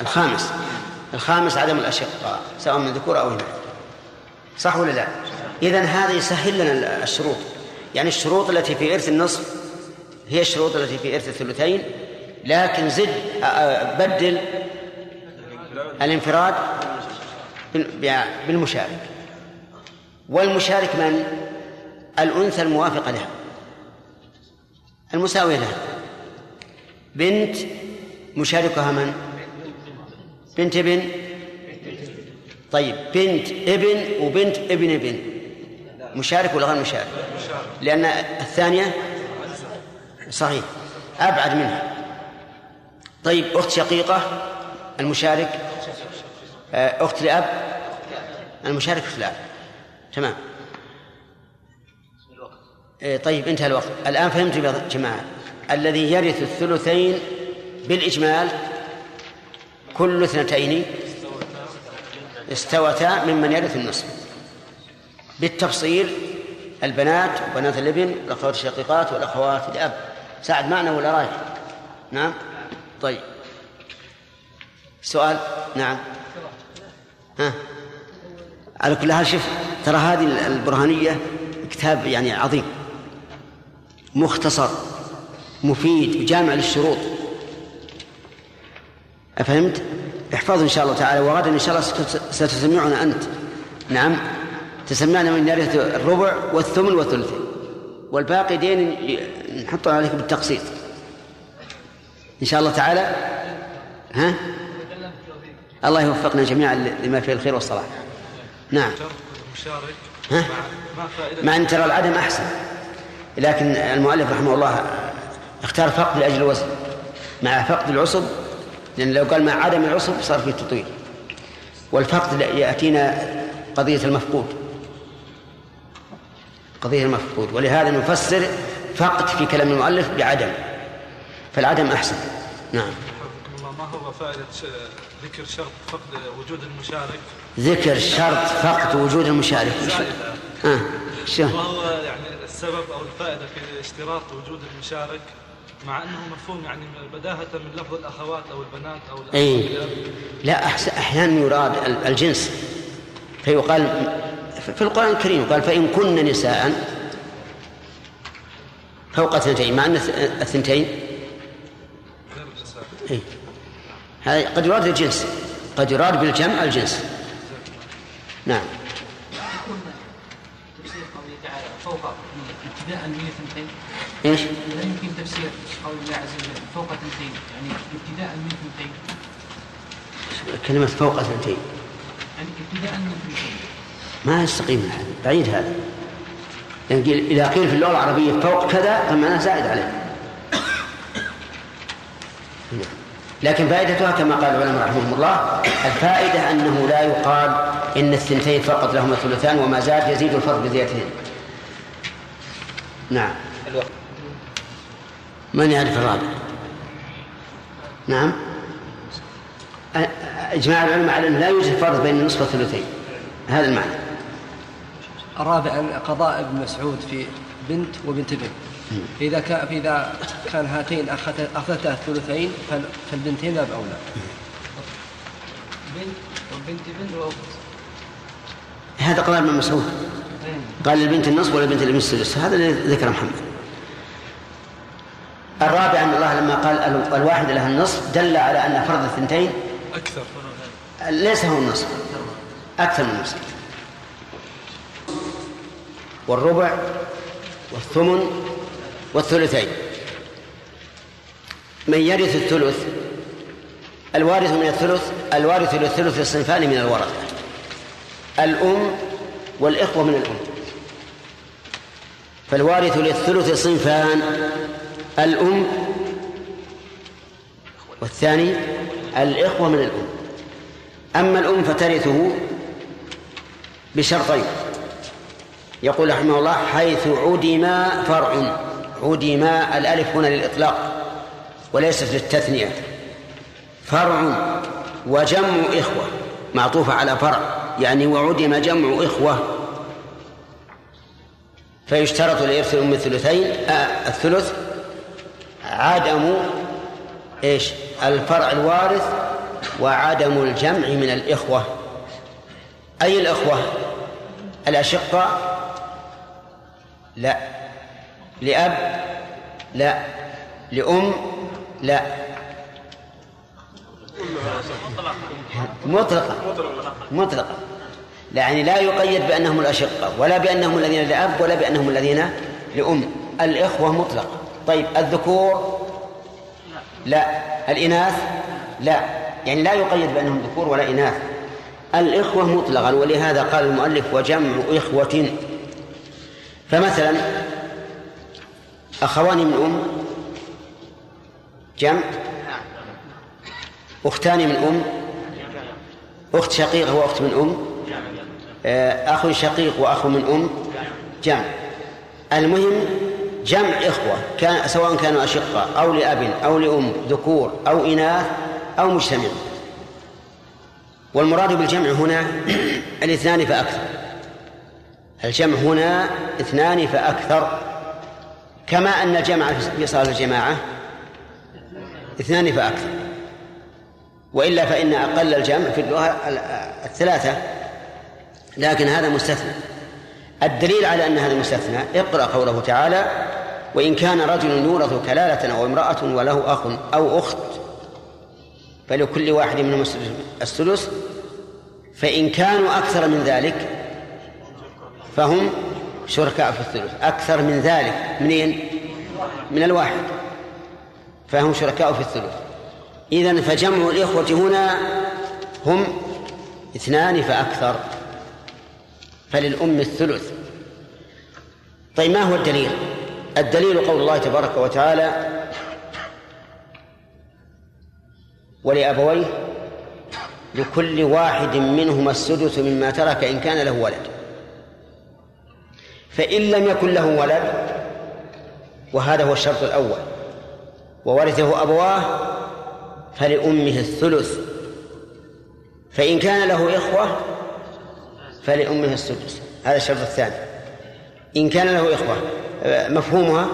الخامس. الخامس عدم الأشقاء سواء من ذكور أو إناث صح ولا لا؟ إذا هذا يسهل لنا الشروط. يعني الشروط التي في إرث النصف هي الشروط التي في إرث الثلثين لكن زد آه، آه، بدل الانفراد بال- بالمشارك والمشارك من؟ الأنثى الموافقة لها المساوية لها بنت مشاركها من؟ بنت ابن طيب بنت ابن وبنت ابن ابن مشارك ولا غير مشارك؟ لأن الثانية صحيح. أبعد منها. طيب أخت شقيقة المشارك. آه، أخت لأب المشارك في الأب تمام. إيه، طيب انتهى الوقت. الآن فهمت يا جماعة. الذي يرث الثلثين بالإجمال كل اثنتين استوتا ممن يرث النصف. بالتفصيل البنات وبنات الابن الأخوات الشقيقات والأخوات الأب ساعد معنا ولا رايح؟ نعم؟ طيب. سؤال؟ نعم. ها. على كل حال شوف ترى هذه البرهانية كتاب يعني عظيم. مختصر مفيد جامع للشروط. أفهمت؟ احفظه إن شاء الله تعالى وغدا إن شاء الله ستسمعنا أنت. نعم. تسمعنا من يرث الربع والثمن والثلثين. والباقي دين نحطه عليك بالتقسيط. إن شاء الله تعالى ها؟ الله يوفقنا جميعا لما فيه الخير والصلاح. نعم. ها؟ مع أن ترى العدم أحسن. لكن المؤلف رحمه الله اختار فقد لأجل الوزن. مع فقد العصب لأن لو قال مع عدم العصب صار فيه تطويل. والفقد يأتينا قضية المفقود. قضية المفقود. ولهذا نفسر فقد في كلام المؤلف بعدم. فالعدم أحسن. نعم. ما هو فائدة ذكر شرط فقد وجود المشارك؟ ذكر شرط فقد وجود المشارك. آه. شو؟ وهو يعني السبب أو الفائدة في اشتراط وجود المشارك مع أنه مفهوم يعني بداهة من لفظ الأخوات أو البنات الأخوات. أي الأب. لا أحيانا يراد ال- الجنس. فيقال في القرآن الكريم قال فإن كن نساء فوق اثنتين مع أن الث- الثنتين إيه. هذا قد يراد الجنس قد يراد بالجمع الجنس. نعم. تفسير قوله تعالى فوق ابتداء من اثنتين إيش؟ لا يمكن تفسير قول الله عز وجل فوق اثنتين يعني ابتداء من اثنتين كلمة فوق اثنتين. يعني ابتداء من اثنتين. ما يستقيم هذا بعيد هذا. يعني إذا قيل في اللغة العربية فوق كذا فمعناه زائد عليه. لكن فائدتها كما قال العلماء رحمهم الله الفائدة أنه لا يقال إن الثنتين فقط لهما الثلثان وما زاد يزيد الفرق بزيادتين. نعم. الوقت. من يعرف الرابع؟ نعم. إجماع العلماء على أنه لا يوجد فرق بين النصف والثلثين هذا المعنى. الرابع أن قضاء ابن مسعود في بنت وبنت بنت إذا كان إذا كان هاتين أخذت- أخذتا الثلثين فال- فالبنتين باب أولى بنت وبنت بنت وأخت. هذا قال ابن مسعود. قال للبنت النصف وللبنت الابن السدس. هذا اللي ذكر محمد. الرابع أن الله لما قال ال- الواحدة لها النصف دل على أن فرض الثنتين أكثر. ليس هو النصف. أكثر من النصف. والربع والثمن والثلثين. من يرث الثلث الوارث من الثلث الوارث للثلث صنفان من الورثة. الأم والإخوة من الأم. فالوارث للثلث صنفان الأم والثاني الإخوة من الأم. أما الأم فترثه بشرطين. يقول رحمه الله حيث عدم فرع عدم الألف هنا للإطلاق وليست للتثنية فرع وجمع إخوة معطوفة على فرع يعني وعدم جمع إخوة. فيشترط لإرث الأم الثلثين آه الثلث عدم إيش؟ الفرع الوارث وعدم الجمع من الإخوة. أي الإخوة؟ الأشقة لا. لأب لا. لأم لا. مطلقة. مطلقة. يعني لا يقيد بأنهم الأشقة ولا بأنهم الذين لأب ولا بأنهم الذين لأم. الإخوة مطلقة. طيب الذكور؟ لا. الإناث؟ لا. يعني لا يقيد بأنهم ذكور ولا إناث. الإخوة مطلقا ولهذا قال المؤلف وجمع إخوة فمثلا أخوان من أم جمع أختان من أم أخت شقيقة وأخت من أم أخ شقيق وأخ من أم جمع المهم جمع إخوة كان سواء كانوا أشقاء أو لأب أو لأم ذكور أو إناث أو مجتمع. والمراد بالجمع هنا الاثنان فأكثر. الجمع هنا اثنان فأكثر كما أن الجمع في صلاة الجماعة اثنان فأكثر وإلا فإن أقل الجمع في اللغة الثلاثة لكن هذا مستثنى. الدليل على أن هذا مستثنى اقرأ قوله تعالى وإن كان رجل يورث كلالة أو امرأة وله أخ أو أخت فلكل واحد منهم السدس فإن كانوا أكثر من ذلك فهم شركاء في الثلث. أكثر من ذلك. منين؟ من الواحد. فهم شركاء في الثلث. إذن فجمع الإخوة هنا هم اثنان فأكثر. فللأم الثلث. طيب ما هو الدليل؟ الدليل قول الله تبارك وتعالى ولأبويه لكل واحد منهما السدس مما ترك إن كان له ولد. فإن لم يكن له ولد وهذا هو الشرط الأول. وورثه أبواه فلأمه الثلث. فإن كان له إخوة فلأمه السدس. هذا الشرط الثاني. إن كان له إخوة مفهومها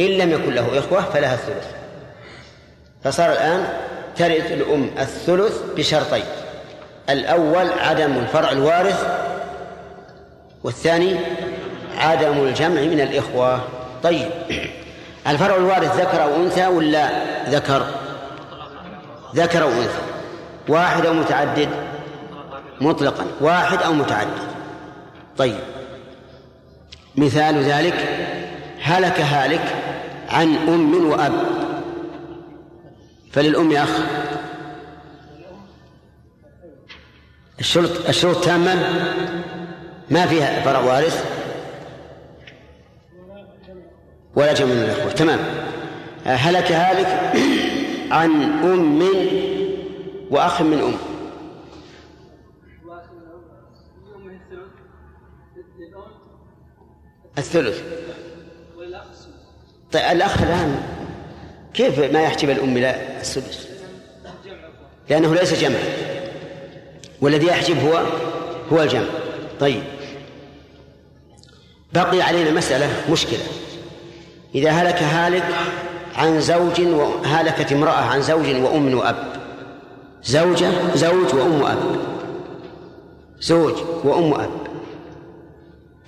إن لم يكن له إخوة فلها الثلث. فصار الآن ترث الأم الثلث بشرطين. الأول عدم الفرع الوارث والثاني عدم الجمع من الإخوة. طيب. الفرع الوارث ذكر أو أنثى ولا ذكر؟ ذكر أو أنثى. واحد أو متعدد؟ مطلقا. واحد أو متعدد. طيب. مثال ذلك هلك هالك عن أم وأب. فللأم أخ. الشروط الشروط تامة. ما فيها فرع وارث. ولا جمع من الإخوة. تمام. هلك هالك عن أم وأخ من أم. الثلث. طيب الأخ الآن كيف ما يحجب الأم لا السدس؟ لأنه ليس جمع. والذي يحجب هو هو الجمع. طيب. بقي علينا مسألة مشكلة. إذا هلك هالك عن زوج وهلكت امرأة عن زوج وأم وأب. زوجة زوج وأم وأب. زوج وأم وأب.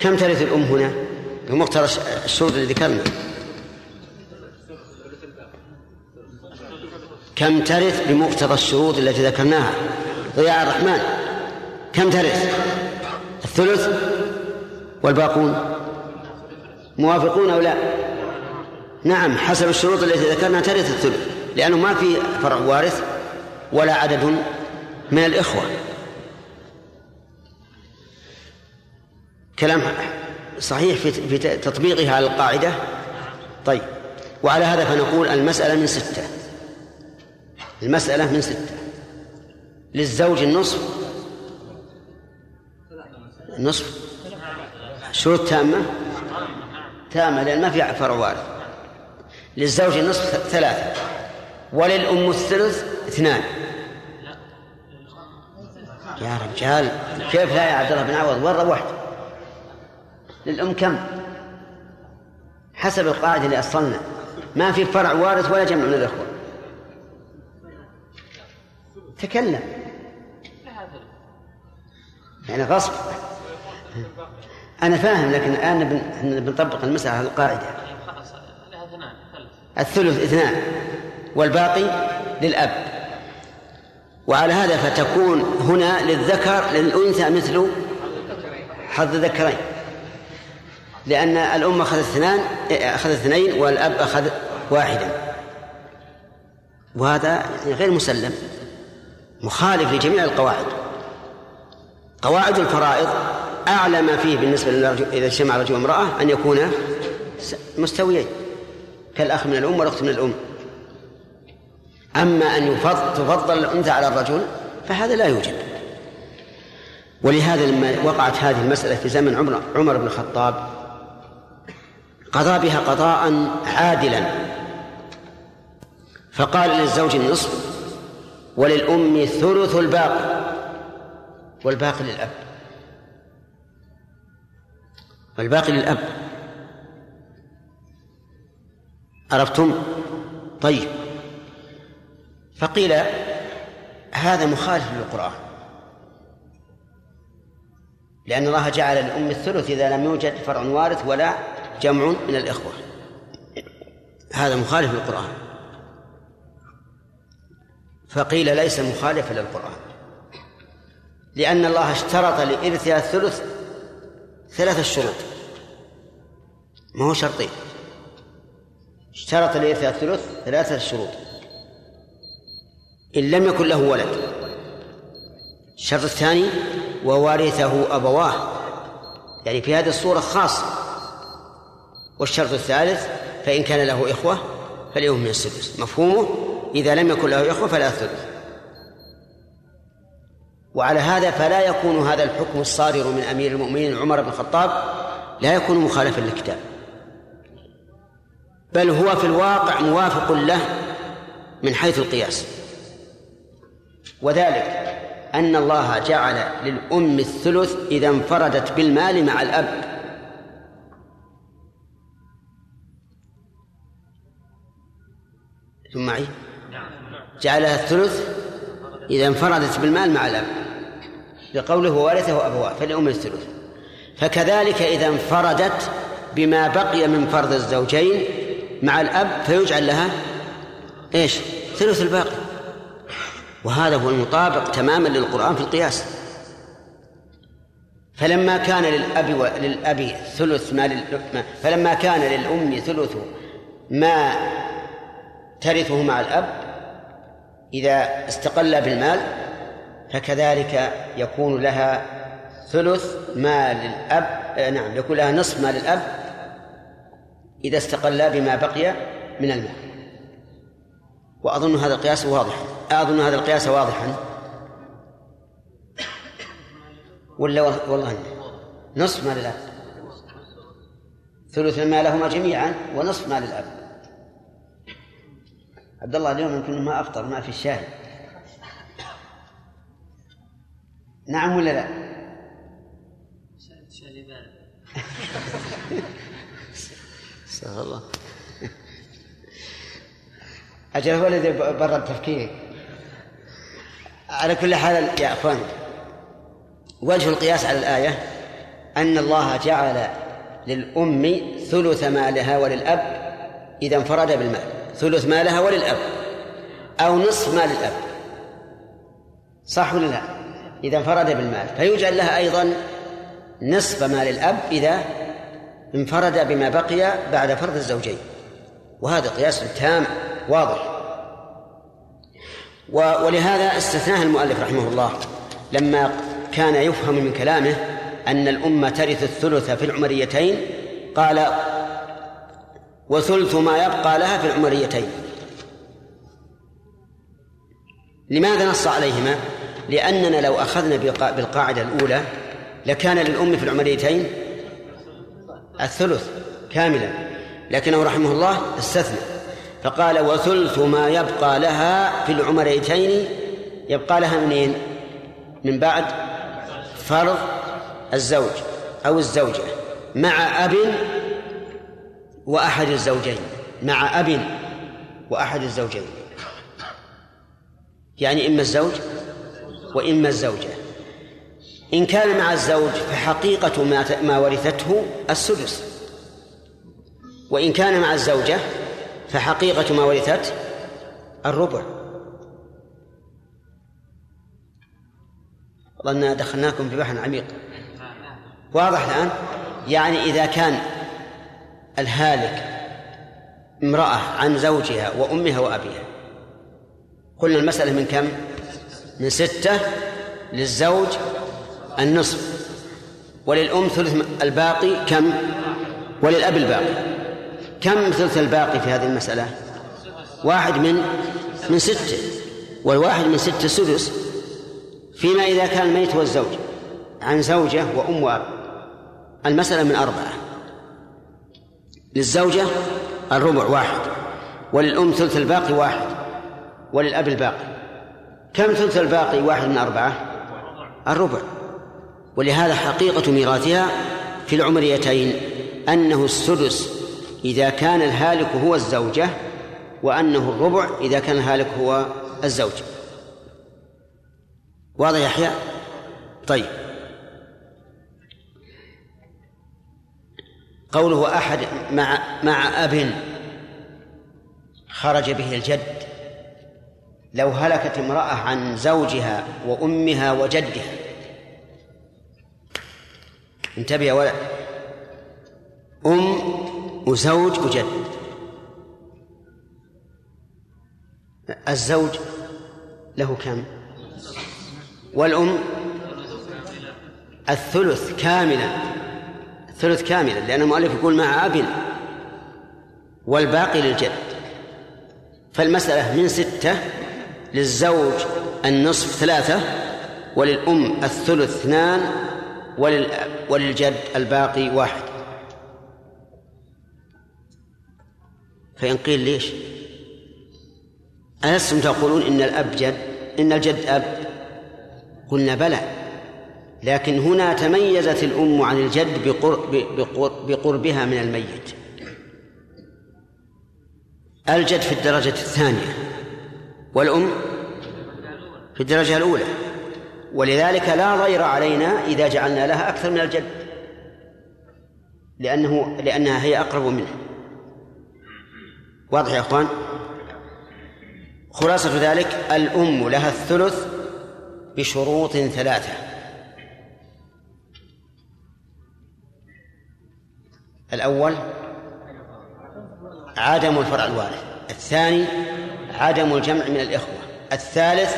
كم ترث الأم هنا؟ بمقتضى الشروط اللي ذكرنا. كم ترث بمقتضى الشروط التي ذكرناها؟ ضياء الرحمن. كم ترث؟ الثلث والباقون. موافقون أو لا؟ نعم حسب الشروط التي ذكرنا ترث الثلث لأنه ما في فرع وارث ولا عدد من الإخوة. كلام صحيح في تطبيقها على القاعدة؟ طيب وعلى هذا فنقول المسألة من ستة. المسألة من ستة. للزوج النصف؟ النصف شروط تامة؟ تامة لأن ما في فرع وارث. للزوج النصف ثلاثة. وللأم الثلث اثنان. يا رجال كيف لا يا عبد الله بن عوض؟ وين روحت؟ للأم كم؟ حسب القاعدة اللي أصلنا. ما في فرع وارث ولا جمع من الإخوة. تكلم. يعني غصب. أنا فاهم لكن الآن بنطبق المسألة على القاعدة. الثلث اثنان والباقي للأب. وعلى هذا فتكون هنا للذكر للأنثى مثل حظ الذكرين. لأن الأم أخذت اثنان أخذت اثنين والأب أخذ واحدا. وهذا غير مسلم مخالف لجميع القواعد. قواعد الفرائض أعلى ما فيه بالنسبة إذا اجتمع رجل وامرأة أن يكونا مستويين. كالأخ من الأم والأخت من الأم. أما أن تفضل الأنثى على الرجل فهذا لا يوجد ولهذا لما وقعت هذه المسألة في زمن عمر عمر بن الخطاب قضى بها قضاء عادلا. فقال للزوج النصف وللأم ثلث الباقي والباقي للأب. والباقي للأب. عرفتم؟ طيب. فقيل هذا مخالف للقرآن. لأن الله جعل للأم الثلث إذا لم يوجد فرع وارث ولا جمع من الإخوة. هذا مخالف للقرآن. فقيل ليس مخالفا للقرآن. لأن الله اشترط لإرثها الثلث ثلاثة شروط ما هو شرطين اشترط لإرثها الثلث ثلاثة شروط. إن لم يكن له ولد. الشرط الثاني ووارثه أبواه. يعني في هذه الصورة خاصة والشرط الثالث فإن كان له إخوة فليهم من السدس. مفهومه؟ إذا لم يكن له إخوة فلا ثلث. وعلى هذا فلا يكون هذا الحكم الصادر من أمير المؤمنين عمر بن الخطاب لا يكون مخالفا للكتاب. بل هو في الواقع موافق له من حيث القياس. وذلك أن الله جعل للأم الثلث إذا انفردت بالمال مع الأب. ثم معي. جعلها الثلث إذا انفردت بالمال مع الأب. لقوله وورثه أبواه فلأم الثلث. فكذلك إذا انفردت بما بقي من فرض الزوجين مع الأب فيجعل لها إيش؟ ثلث الباقي. وهذا هو المطابق تماما للقرآن في القياس. فلما كان للأب و... للأب ثلث ما لل... فلما كان للأم ثلث ما ترثه مع الأب إذا استقل بالمال فكذلك يكون لها ثلث ما للأب آه، نعم يكون لها نصف ما للأب إذا استقل بما بقي من المال وأظن هذا القياس واضح أظن هذا القياس واضحا. ولا والله نصف ما للأب ثلث ما لهما جميعا ونصف ما للأب عبد الله اليوم يمكن ما أفطر ما في الشاي نعم ولا لا؟ الله. أجل هو الذي برد تفكيري على كل حال يا أخوان وجه القياس على الآية أن الله جعل للأم ثلث مالها وللأب إذا انفرد بالمال. ثلث مالها وللأب أو نصف مال الأب. صح ولا لا؟ إذا انفرد بالمال. فيجعل لها أيضا نصف مال الأب إذا انفرد بما بقي بعد فرض الزوجين. وهذا قياس تام واضح. ولهذا استثناه المؤلف رحمه الله لما كان يفهم من كلامه أن الأمة ترث الثلث في العمريتين قال وثلث ما يبقى لها في العمريتين. لماذا نص عليهما؟ لأننا لو أخذنا بالقاعدة الأولى لكان للأم في العمريتين الثلث كاملا لكنه رحمه الله استثنى فقال وثلث ما يبقى لها في العمريتين يبقى لها منين؟ من بعد فرض الزوج أو الزوجة مع أب وأحد الزوجين مع أب وأحد الزوجين يعني إما الزوج وإما الزوجة إن كان مع الزوج فحقيقة ما ما ورثته السدس. وإن كان مع الزوجة فحقيقة ما ورثت الربع. ظن دخلناكم في بحر عميق. واضح الآن؟ يعني إذا كان الهالك امرأة عن زوجها وأمها وأبيها قلنا المسألة من كم؟ من ستة للزوج النصف. وللأم ثلث الباقي كم؟ وللأب الباقي. كم ثلث الباقي في هذه المسألة؟ واحد من من ستة. والواحد من ستة سدس. فيما إذا كان الميت هو الزوج عن زوجة وأم وأب. المسألة من أربعة. للزوجة الربع واحد. وللأم ثلث الباقي واحد. وللأب الباقي. كم ثلث الباقي؟ واحد من أربعة. الربع. ولهذا حقيقة ميراثها في العمريتين أنه السدس إذا كان الهالك هو الزوجة وأنه الربع إذا كان الهالك هو الزوج. واضح يحيى طيب. قوله أحد مع مع أب خرج به الجد. لو هلكت امرأة عن زوجها وأمها وجدها انتبه يا ولد أم وزوج وجد. الزوج له كم؟ والأم الثلث كاملا الثلث كاملا لأن المؤلف يقول مع أب والباقي للجد. فالمسألة من ستة للزوج النصف ثلاثة وللأم الثلث اثنان وللجد الباقي واحد. فإن قيل ليش؟ ألستم تقولون إن الأب جد إن الجد أب. قلنا بلى. لكن هنا تميزت الأم عن الجد بقربها من الميت. الجد في الدرجة الثانية والأم في الدرجة الأولى. ولذلك لا ضير علينا إذا جعلنا لها أكثر من الجد لأنه لأنها هي أقرب منه. واضح يا أخوان؟ خلاصة ذلك الأم لها الثلث بشروط ثلاثة. الأول عدم الفرع الوارث الثاني عدم الجمع من الإخوة الثالث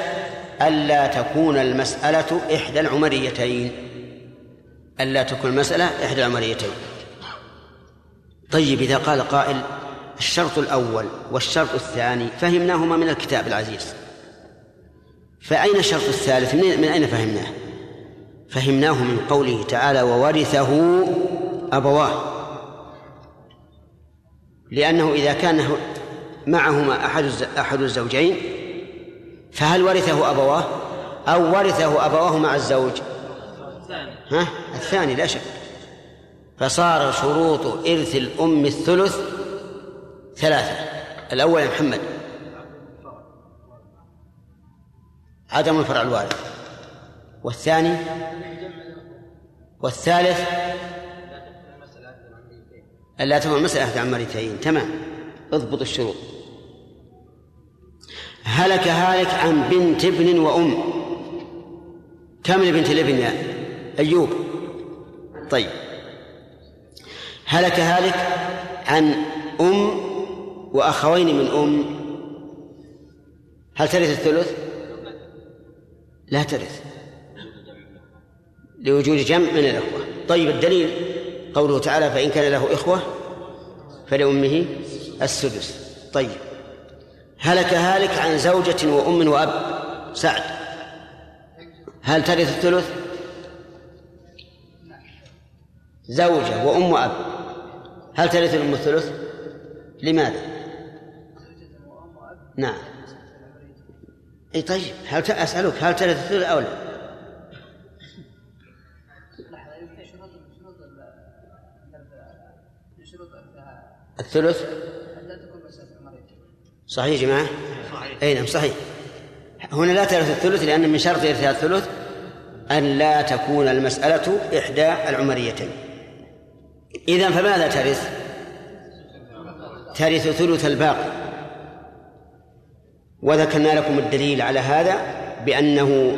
ألا تكون المسألة إحدى العمريتين. ألا تكون المسألة إحدى العمريتين. طيب إذا قال قائل الشرط الأول والشرط الثاني فهمناهما من الكتاب العزيز. فأين الشرط الثالث؟ من, أين فهمناه؟ فهمناه من قوله تعالى وورثه أبواه. لأنه إذا كان معهما أحد أحد الزوجين فهل ورثه أبواه؟ أو ورثه أبواه مع الزوج؟ ها؟ الثاني لا شك. فصار شروط إرث الأم الثلث ثلاثة. الأول يا محمد. عدم الفرع الوارث. والثاني؟ والثالث؟ ألا تكون المسألة أحد عمرتين تمام. اضبط الشروط. هلك هالك عن بنت ابن وأم. كم لبنت الابن يا أيوب؟ طيب. هلك هالك عن أم وأخوين من أم. هل ترث الثلث؟ لا ترث. لوجود جمع من الإخوة. طيب الدليل قوله تعالى فإن كان له إخوة فلأمه السدس. طيب. هلك هالك عن زوجة وأم وأب سعد هل ترث الثلث؟ زوجة وأم وأب هل ترث الأم الثلث؟ لماذا؟ نعم اي طيب هل أسألك هل ترث الثلث أو لا؟ الثلث صحيح يا جماعة؟ أي نعم صحيح هنا لا ترث الثلث لأن من شرط إرثها الثلث أن لا تكون المسألة إحدى العمريتين إذا فماذا ترث؟ ترث ثلث الباقي وذكرنا لكم الدليل على هذا بأنه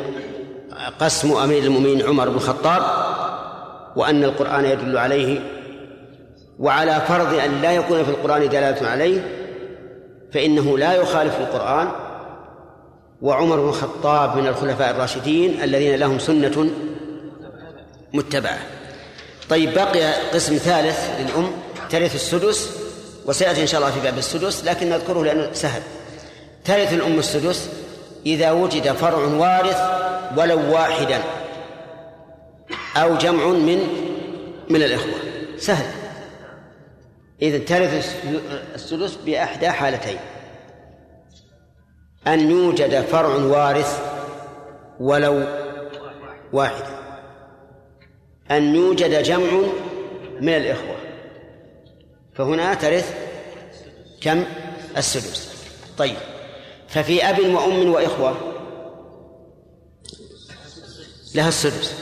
قسم أمير المؤمنين عمر بن الخطاب وأن القرآن يدل عليه وعلى فرض أن لا يكون في القرآن دلالة عليه فإنه لا يخالف القرآن وعمر بن الخطاب من الخلفاء الراشدين الذين لهم سنة متبعة. طيب بقي قسم ثالث للأم ترث السدس وسيأتي إن شاء الله في باب السدس لكن نذكره لأنه سهل. ترث الأم السدس إذا وجد فرع وارث ولو واحدا أو جمع من من الإخوة. سهل. إذا ترث السدس بإحدى حالتين. أن يوجد فرع وارث ولو واحد. أن يوجد جمع من الإخوة. فهنا ترث كم؟ السدس طيب. ففي أب وأم وإخوة لها السدس.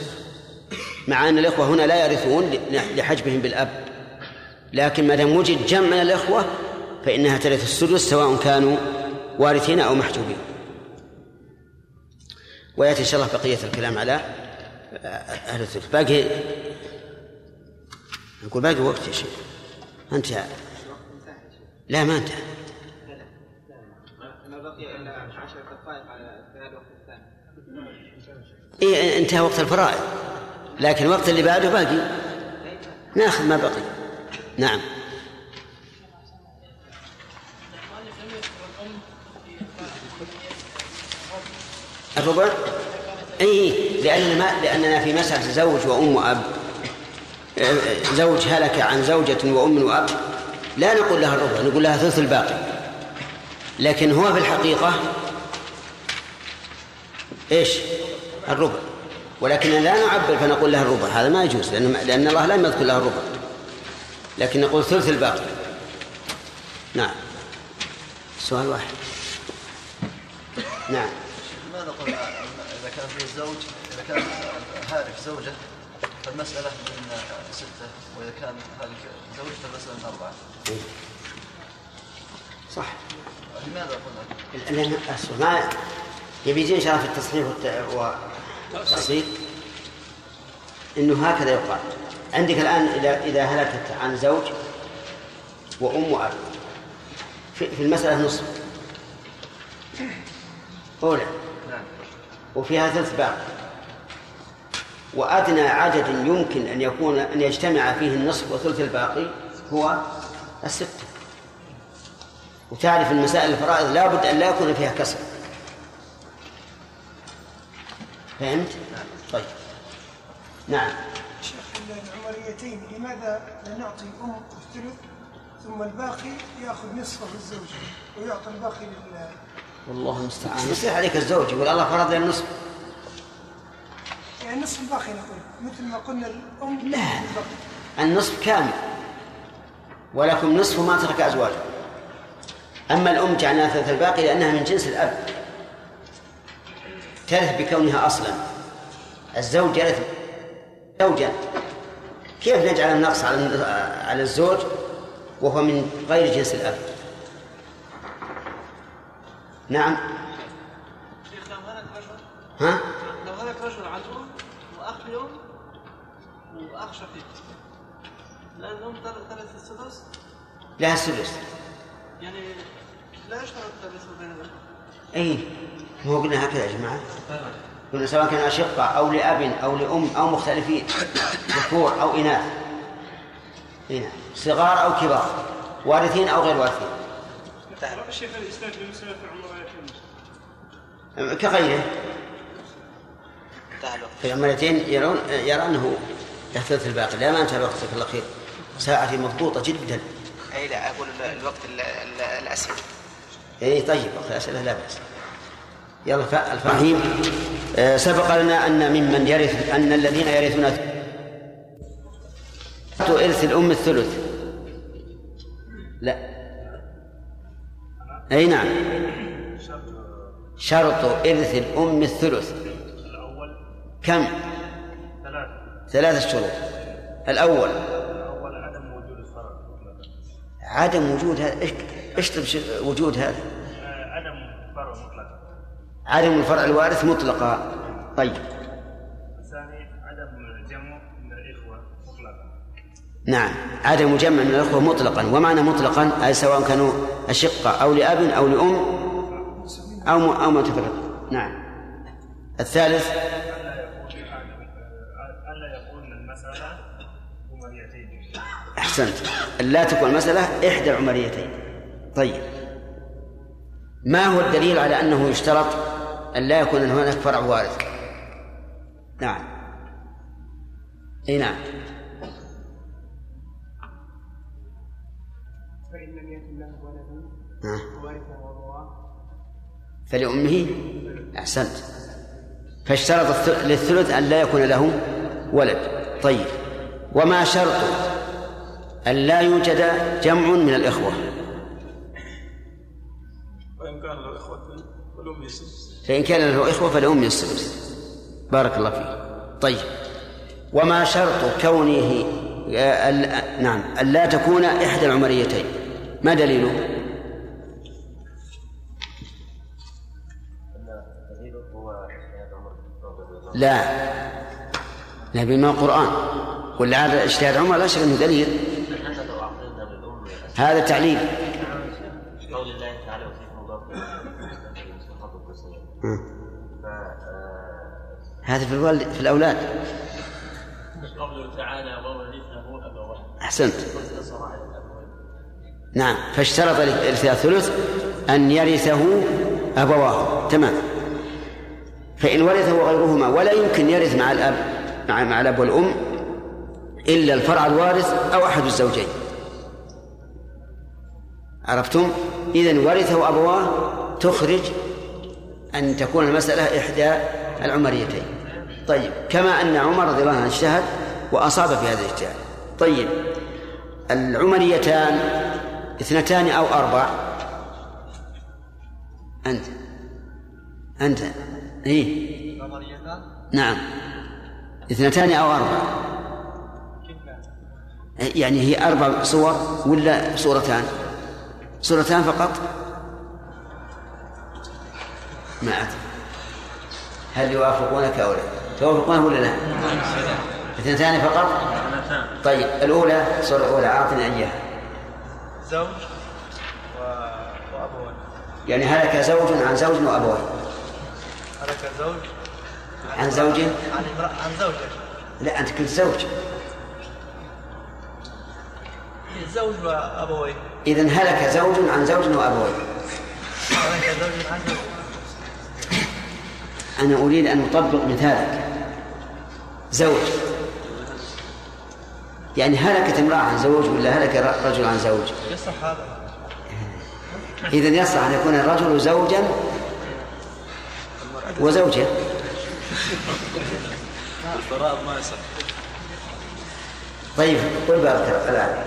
مع أن الإخوة هنا لا يرثون لحجبهم بالأب. لكن ما دام وجد جمع من الإخوة فإنها ترث السدس سواء كانوا وارثين أو محجوبين. ويأتي إن شاء الله بقية الكلام على أهل الثلث باقي نقول باقي وقت يا شيخ. انتهى لا ما انتهى إيه انتهى وقت الفرائض. لكن الوقت اللي بعده باقي. ناخذ ما بقي. نعم. الربع؟ اي لاننا ما لأننا في مسألة زوج وأم وأب. زوج هلك عن زوجة وأم وأب. لا نقول لها الربع نقول لها ثلث الباقي. لكن هو في الحقيقة إيش؟ الربع. ولكننا لا نعبر فنقول لها الربع هذا ما يجوز لأن لأن الله لم يذكر لها الربع. لكن نقول ثلث الباقي. نعم. سؤال واحد. نعم. ما نقول إذا كان في الزوج إذا كان هارك زوجة فالمسألة من ستة وإذا كان هارك زوج فالمسألة من أربعة. صح. لماذا قلنا؟ لأن أصل ما يبي يجي إن شاء الله في التصحيح والتأصيل إنه هكذا يقال. عندك الآن إذا إذا هلكت عن زوج وأم وأب. في, المسألة نصف. أولى. وفيها ثلث باقي وأدنى عدد يمكن أن يكون أن يجتمع فيه النصف وثلث الباقي هو الستة. وتعرف المسائل الفرائض لا بد أن لا يكون فيها كسر. فهمت؟ طيب. نعم. شيخ العمريتين لماذا لا نعطي أم الثلث ثم الباقي يأخذ نصفه الزوج ويعطي الباقي لل والله المستعان. يصيح عليك الزوج؟ يقول الله فرض لي النصف. يعني نصف الباقي نقول مثل ما قلنا الأم لا. الباقي. النصف كامل. ولكم نصف ما ترك أزواجه أما الأم جعلناها ثلث الباقي لأنها من جنس الأب. ترث بكونها أصلا. الزوج يرث زوجا. كيف نجعل النقص على على الزوج وهو من غير جنس الأب؟ نعم. شيخ لو هلك رجل ها؟ لو هلك رجل أم وأخ لأم وأخ شقيق لأن الأم ثلاث السدس؟ لها السدس. يعني لا يشترط التمييز بين اي مو قلنا هكذا يا جماعة. قلنا سواء كانوا أشقة أو لأب أو لأم أو مختلفين ذكور أو إناث. هنا صغار أو كبار وارثين أو غير وارثين. الشيخ في كغيره. انتهى الوقت في العمليتين يرون يرى أنه يحتث الباقي. لا ما انتهى الوقت جزاك الله خير. ساعتي مضبوطة جدا. أي لا أقول ال- الوقت ال- ال- الأسئلة. اي طيب وقت الأسئلة لا بأس. يلا الفهيم آه، سبق لنا أن ممن يرث أن الذين يرثون إرث الأم الثلث. لا. أي نعم. شرط إرث الأم الثلث. كم؟ ثلاثة شروط. الأول. عدم وجود هذا اشطب وجود هذا آه، عدم فرع مطلقا عدم الفرع الوارث مطلقا. طيب. الثاني عدم جمع من الإخوة مطلقا. نعم. عدم جمع من الأخوة مطلقا. ومعنى مطلقا أي سواء كانوا أشقة أو لأب أو لأم أو م- أو متفرق نعم. الثالث. الا يكون المسألة عمريتين أحسنت. لا تكون المسألة إحدى العمريتين طيب. ما هو الدليل على أنه يشترط أن لا يكون هناك فرع وارث؟ نعم. أي نعم. فإن لم يكن له ولد ها. وورثه أبواه فلأمه؟ أحسنت. فاشترط للثلث أن لا يكون له ولد. طيب. وما شرط أن لا يوجد جمع من الإخوة؟ كان له إخوة فالأم يسدس فإن كان له إخوة فلأم السدس بارك الله فيك. طيب. وما شرط كونه نعم أن لا تكون إحدى العمريتين. ما دليله؟ لا. لا بما القرآن هذا اجتهاد عمر لا شك إنه دليل. هذا تعليل قول الله تعالى وفيكم مضاف مم. ف هذا في الوالد في الأولاد. قوله تعالى وورثه أبواه أحسنت. نعم فاشترط الثلث أن يرثه أبواه تمام. فإن ورثه غيرهما ولا يمكن يرث مع الأب مع, مع الأب والأم إلا الفرع الوارث أو أحد الزوجين. عرفتم؟ إذا ورثه أبواه تخرج أن تكون المسألة إحدى العمريتين. طيب كما أن عمر رضي الله عنه اجتهد وأصاب في هذا الاجتهاد. طيب العمريتان اثنتان أو أربع. أنت أنت إيه؟ نعم. اثنتان أو أربع. يعني هي أربع صور ولا صورتان صورتان فقط؟ ما أدري. هل يوافقونك أو لا؟ توافقونه ولا لا؟ اثنتان فقط؟ طيب الأولى الصورة الأولى أعطني إياها. زوج. وأبوين. يعني هلك زوج عن زوج وأبوين. هلك زوج عن زوج؟ عن امرأة عن زوجة لا أنت قلت زوج. زوج وأبوين. إذا هلك زوج عن زوج وأبوين. هلك زوج عن زوج. أنا أريد أن أطبق مثالك. زوج. يعني هلكت امرأة عن زوج ولا هلك رجل عن زوج؟ يصح هذا. إذا يصح أن يكون الرجل زوجا وزوجة. ما يصح. طيب قل بارك الآن.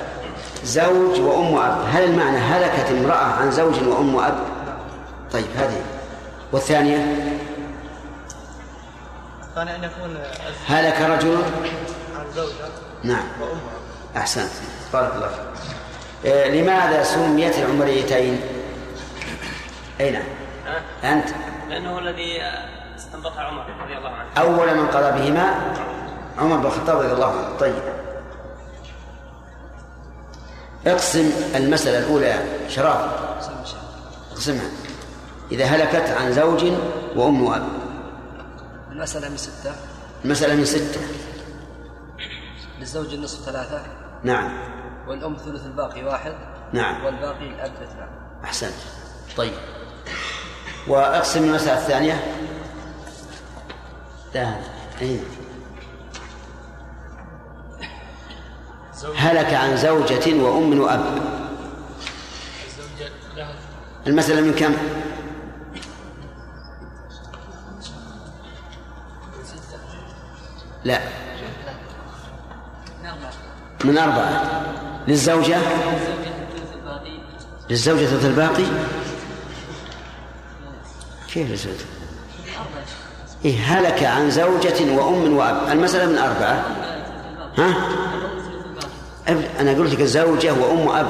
زوج وأم وأب. هل المعنى هلكت امرأة عن زوج وأم وأب؟ طيب هذه. والثانية؟ الثاني أن يكون هلك رجل؟ عن زوجة. نعم. وأمها أحسنت. بارك الله فيك. آه، لماذا سميت العمريتين؟ أي نعم. أنت. لأنه الذي استنبطها عمر رضي الله عنه. أول من قضى بهما؟ عمر بن الخطاب رضي الله عنه. طيب. اقسم المسألة الأولى شراب اقسمها. إذا هلكت عن زوج وأم وأب. المسألة من ستة. المسألة من ستة. للزوج النصف ثلاثة. نعم. والأم ثلث الباقي واحد. نعم. والباقي الأب اثنان. أحسنت. طيب. وأقسم المسألة الثانية. لا أين هلك عن زوجة وأم وأب. الزوجة لها المسألة من كم؟ لا. من أربعة. للزوجة. للزوجة ثلث الباقي. كيف للزوجة؟ إيه هلك عن زوجة وأم وأب. المسألة من أربعة. ها؟ أنا قلت لك زوجة وأم وأب.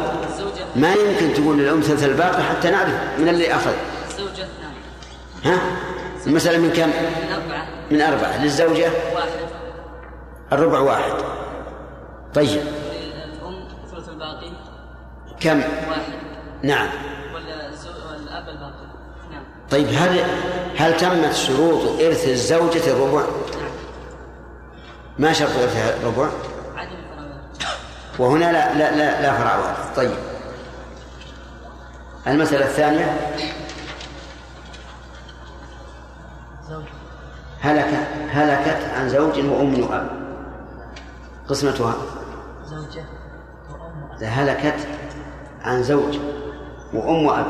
ما يمكن تقول للأم ثلث الباقي حتى نعرف من اللي أخذ. ها؟ المسألة من كم؟ من أربعة. من أربعة. للزوجة؟ واحد. الربع واحد. طيب. الأم ثلث الباقي كم؟ واحد نعم. والأب الباقي نعم طيب هل هل تمت شروط إرث الزوجة الربع؟ ما شرط إرثها الربع؟ عدم وهنا لا لا لا, لا فرع واحد. طيب. المسألة الثانية. هلك هلكت عن زوج وأم وأب. قسمتها زوجة إذا هلكت عن زوج وأم وأب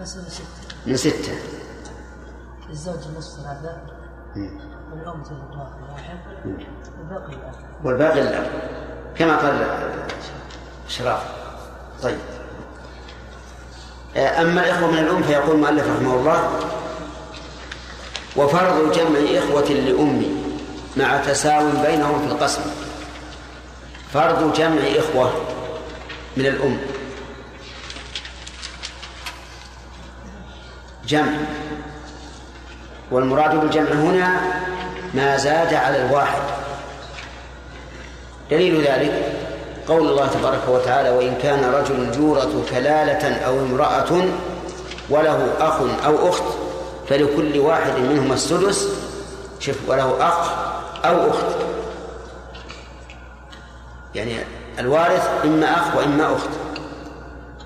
يصل ستة. من ستة. الزوج نصف ثلاثة والأم ثلث واحد والباقي الأب. والباقي للأب كما قال شراف طيب. أما الإخوة من الأم فيقول المؤلف رحمه الله وفرض جمع إخوة لأم مع تساو بينهم في القسم. فرض جمع إخوة من الأم. جمع. والمراد بالجمع هنا ما زاد على الواحد. دليل ذلك قول الله تبارك وتعالى وإن كان رجل يورث كلالة أو امرأة وله أخ أو أخت فلكل واحد منهما السدس. شوف وله أخ أو أخت. يعني الوارث إما أخ وإما أخت.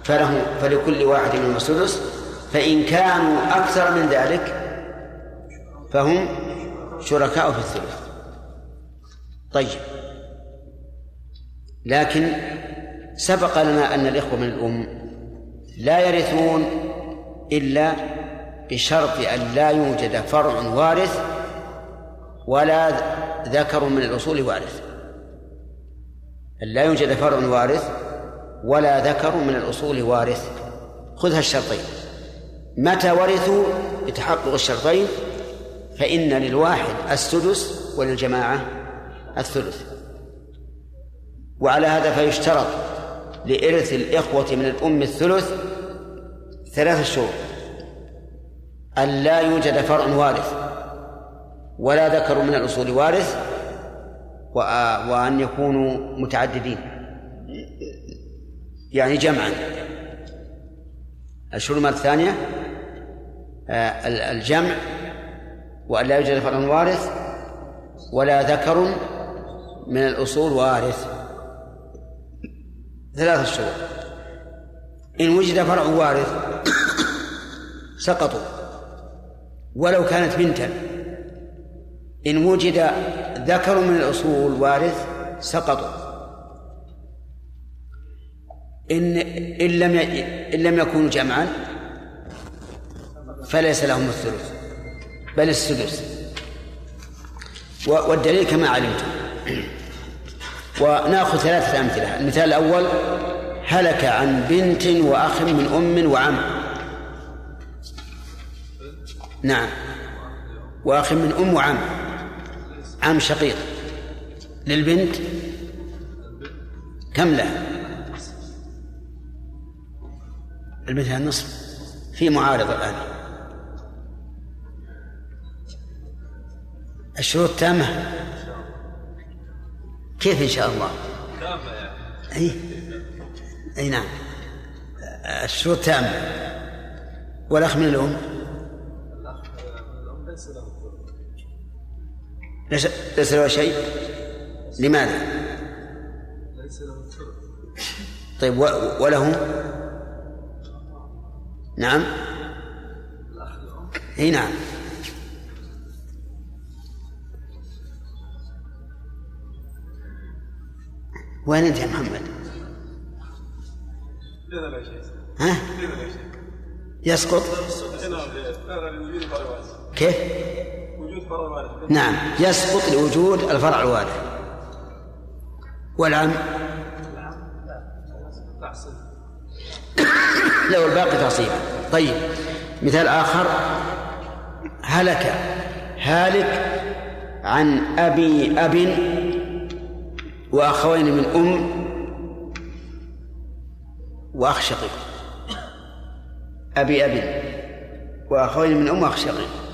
فله فلكل واحد منهما السدس. فإن كانوا أكثر من ذلك فهم شركاء في الثلث. طيب. لكن سبق لنا أن الإخوة من الأم لا يرثون إلا بشرط أن لا يوجد فرع وارث ولا ذكر من الأصول وارث. لا يوجد فرع وارث ولا ذكر من الأصول وارث. خذها الشرطين. متى ورثوا؟ بتحقق الشرطين. فإن للواحد السدس وللجماعة الثلث. وعلى هذا فيشترط لإرث الإخوة من الأم الثلث ثلاثة شروط أن لا يوجد فرع وارث. ولا ذكر من الأصول وارث وأن يكونوا متعددين. يعني جمعا. الشروط الثانية الجمع وأن لا يوجد فرع وارث ولا ذكر من الأصول وارث. ثلاثة شروط. إن وجد فرع وارث سقطوا. ولو كانت بنتا. إن وجد ذكر من الأصول وارث سقطوا إن إن لم إن لم يكونوا جمعا فليس لهم الثلث بل السدس. والدليل كما علمتم. وناخذ ثلاثة أمثلة. المثال الأول هلك عن بنت وأخ من أم وعم. نعم. وأخ من أم وعم. عم شقيق. للبنت كم له البنت النصف في معارضة الآن. الشروط تامة؟ كيف إن شاء الله؟ أي أي نعم. الشروط تامة. والأخ من الأم؟ ليس ليس له شيء لماذا؟ طيب وله نعم إي نعم وين أنت يا محمد؟ ها؟ يسقط كيف؟ نعم يسقط لوجود الفرع الوارث والعم؟ له الباقي تعصيبا طيب مثال آخر. هلك هالك عن أبي أب وأخوين من أم وأخ شقيق. أبي أب وأخوين من أم وأخ شقيق.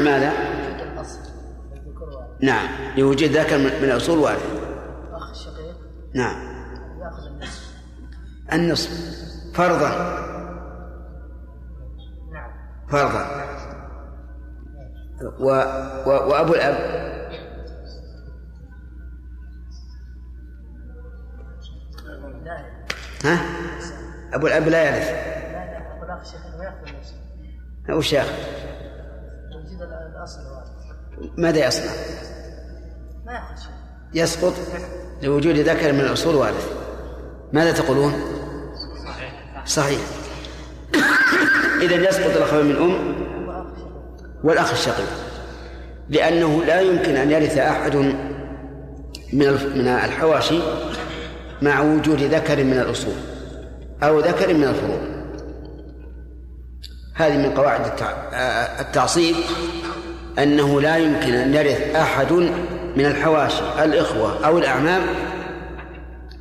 لماذا؟ نعم. لوجود ذكر من الأصول وارث أخ الشقيق نعم. يأخذ النصف. النصف فرضا. نعم فرضا. و... و... وأبو الأب. ها؟ أبو الأب لا يرث لا لا أقول أخ الشقيق ويأخذ النصف وش ياخذ ماذا يصنع؟ ما يسقط لوجود ذكر من الأصول وارث ماذا تقولون؟ صحيح. إذا يسقط الأخوين من أم والأخ الشقيق. لأنه لا يمكن أن يرث أحد من من الحواشي مع وجود ذكر من الأصول أو ذكر من الفروع. هذه من قواعد التع- التعصيب أنه لا يمكن أن يرث أحد من الحواشي الإخوة أو الأعمام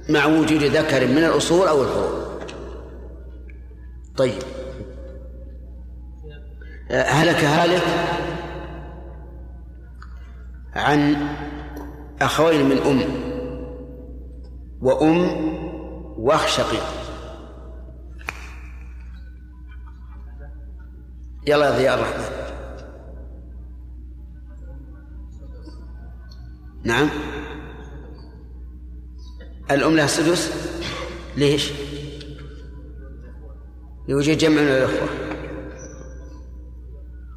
مع وجود ذكر من الأصول أو الفروع طيب. هلك هالك عن أخوين من أم وأم وأخ شقيق. يلا يا ضياء الرحمن. نعم. الأم لها السدس. ليش؟ لوجود جمع من الأخوة.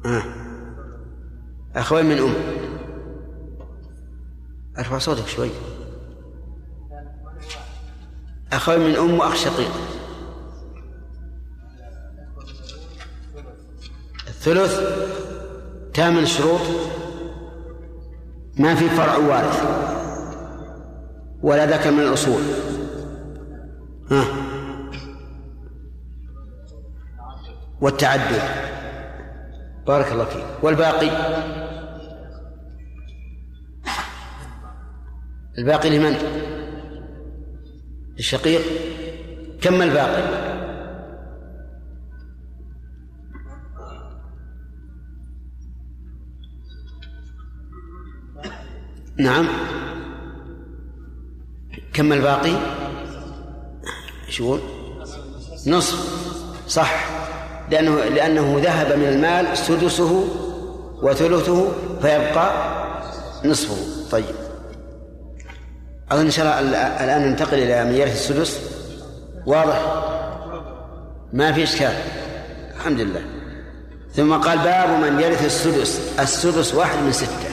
آه. أخوين من أم. أرفع صوتك شوي. أخوين من أم وأخ شقيق. الثلث ثامن شروط ما في فرع وارث ولا ذكر من الأصول. ها. والتعدد. بارك الله فيك. والباقي. الباقي لمن؟ الشقيق كم الباقي؟ نعم. كم الباقي؟ يقول؟ نصف. صح. لأنه لأنه ذهب من المال سدسه وثلثه فيبقى نصفه. طيب. أظن إن شاء الله الآن ننتقل إلى من يرث السدس. واضح. ما في إشكال. الحمد لله. ثم قال باب من يرث السدس. السدس واحد من ستة.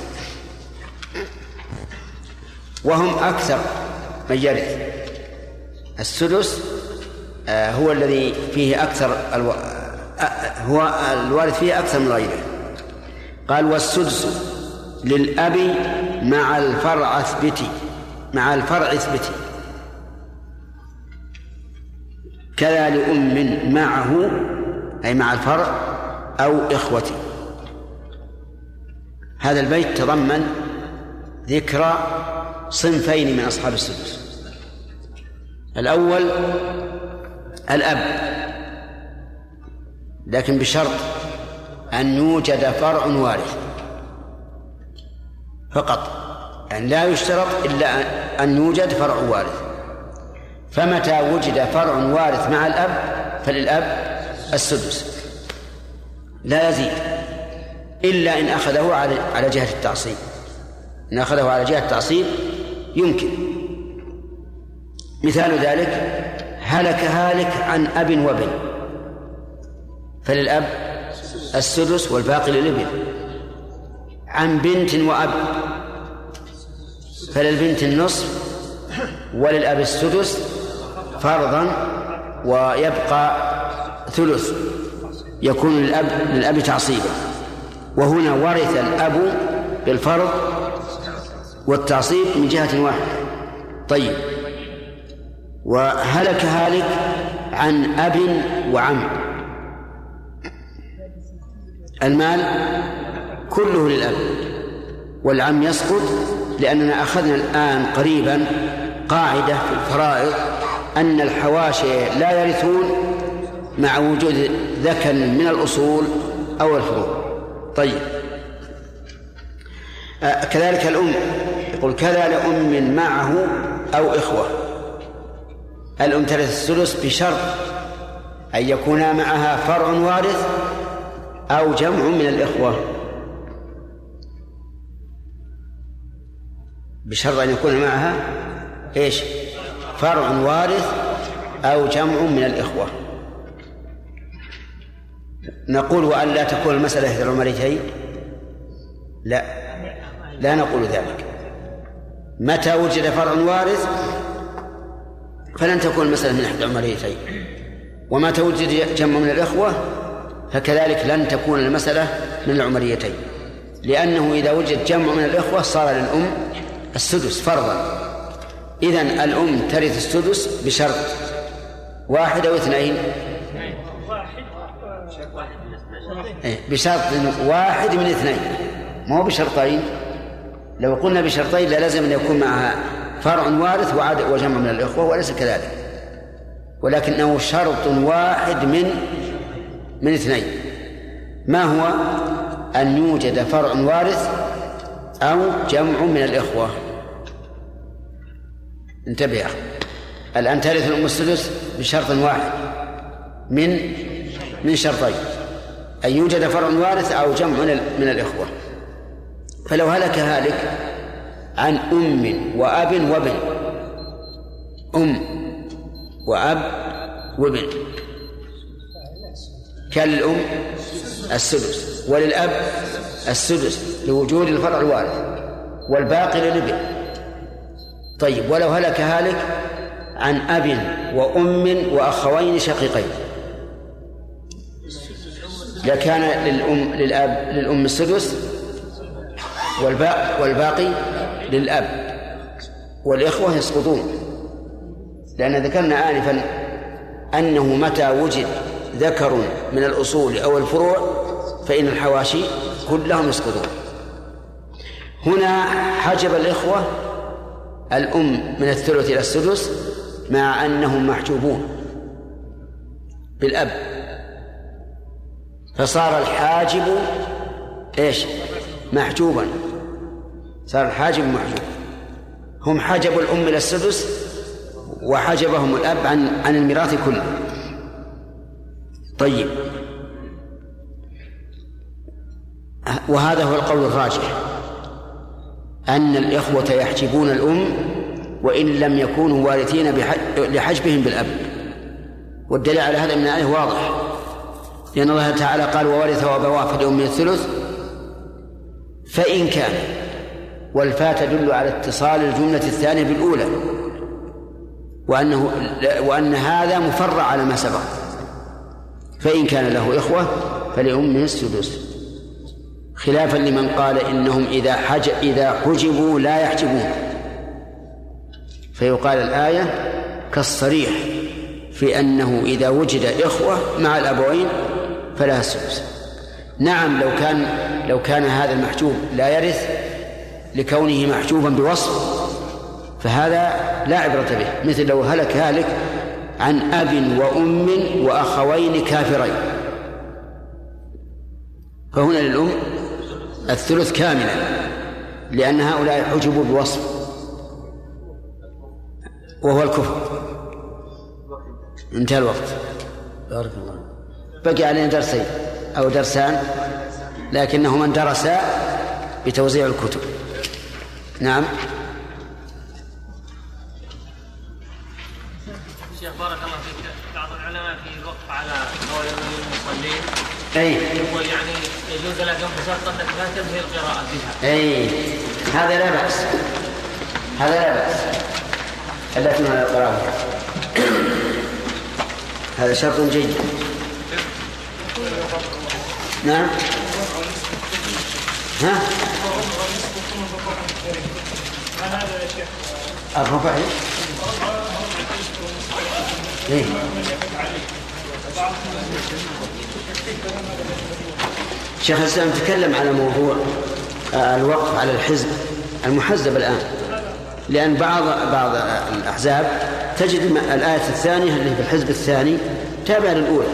وهم أكثر من يرث السدس آه، هو الذي فيه أكثر ألو... آه، هو الوارث فيه أكثر من غيره. قال والسدس للأب مع الفرع اثبتي مع الفرع اثبتي. كذا لأم معه أي مع الفرع أو إخوتي. هذا البيت تضمن ذكر صنفين من أصحاب السدس. الأول الأب. لكن بشرط أن يوجد فرع وارث. فقط. يعني لا يشترط إلا أن يوجد فرع وارث. فمتى وجد فرع وارث مع الأب فللأب السدس. لا يزيد. إلا إن أخذه على على جهة التعصيب. إن أخذه على جهة التعصيب يمكن. مثال ذلك هلك هالك عن أب وابن فللأب السدس والباقي للابن. عن بنت وأب. فللبنت النصف وللأب السدس فرضا ويبقى ثلث. يكون للأب للأب تعصيبا. وهنا ورث الأب بالفرض والتعصيب من جهة واحدة. طيب. وهلك هالك عن أب وعم. المال كله للأب. والعم يسقط لأننا أخذنا الآن قريبا قاعدة في الفرائض أن الحواشي لا يرثون مع وجود ذكر من الأصول أو الفروع طيب. آه كذلك الأم. يقول كذا لأم معه أو إخوة. الأم ترث الثلث بشرط أن يكون معها فرع وارث أو جمع من الإخوة؟ بشرط أن يكون معها إيش؟ فرع وارث أو جمع من الإخوة. نقول وأن لا تكون المسألة إحدى العمريتين لا. لا نقول ذلك. متى وجد فرع وارث؟ فلن تكون المسألة من إحدى عمريتين. ومتى وجد جمع من الإخوة فكذلك لن تكون المسألة من العمريتين. لأنه إذا وجد جمع من الإخوة صار للأم السدس فرضا. إذن الأم ترث السدس بشرط واحد أو اثنين. إيه، بشرط واحد من اثنين. ما هو بشرطين. لو قلنا بشرطين لازم أن يكون معها فرع وارث وجمع من الإخوة وليس كذلك. ولكنه شرط واحد من من اثنين. ما هو؟ أن يوجد فرع وارث أو جمع من الإخوة. انتبه الآن ترث الأم السدس بشرط واحد. من من شرطين. أن يوجد فرع وارث أو جمع من من الإخوة. فلو هلك هالك عن أم وأب وابن. أم وأب وابن. كان للأم السدس وللأب السدس لوجود الفرع الوارث والباقي للابن. طيب ولو هلك هالك عن أب وأم وأخوين شقيقين. لكان للأم للأب للأم السدس والباقي والباقي للأب. والإخوة يسقطون. لأن ذكرنا آنفا أنه متى وجد ذكر من الأصول أو الفروع فإن الحواشي كلهم يسقطون. هنا حجب الإخوة الأم من الثلث إلى السدس مع أنهم محجوبون بالأب. فصار الحاجب إيش؟ محجوبا. صار الحاجب محجوب. هم حجبوا الأم إلى السدس وحجبهم الأب عن عن الميراث كله. طيب. وهذا هو القول الراجح. أن الإخوة يحجبون الأم وإن لم يكونوا وارثين لحجبهم بالأب. والدليل على هذا من الآية واضح. لأن الله تعالى قال وورث وأبواه فلأم الثلث فإن كان والفاء تدل على اتصال الجملة الثانية بالأولى. وأنه وأن هذا مفرع على ما سبق. فإن كان له إخوة فلأمه السدس. خلافا لمن قال إنهم إذا حج إذا حجبوا لا يحجبون. فيقال الآية كالصريح في أنه إذا وجد إخوة مع الأبوين فلها السدس. نعم لو كان لو كان هذا المحجوب لا يرث لكونه محجوبا بوصف فهذا لا عبرة به مثل لو هلك هالك عن أب وأم وأخوين كافرين. فهنا للأم الثلث كاملا لأن هؤلاء حجبوا بوصف وهو الكفر. انتهى الوقت. بارك الله بقي علينا درسين أو درسان لكنهما اندرسا بتوزيع الكتب. نعم. شيخ بارك الله فيك. بعض العلماء في الوقف على قول المصلين أي. يقول يعني يجوز لك ان بشرط انك لا تنهي القراءة بها. أي. هذا لا بأس. هذا لا بأس. ألا تنهى القراءة هذا شرط جيد. نعم. ها؟ الربع إيه؟ شيخ الإسلام تكلم على موضوع آه، الوقف على الحزب المحزب الآن. لأن بعض بعض الأحزاب تجد الآية الثانية اللي في الحزب الثاني تابعة للأولى.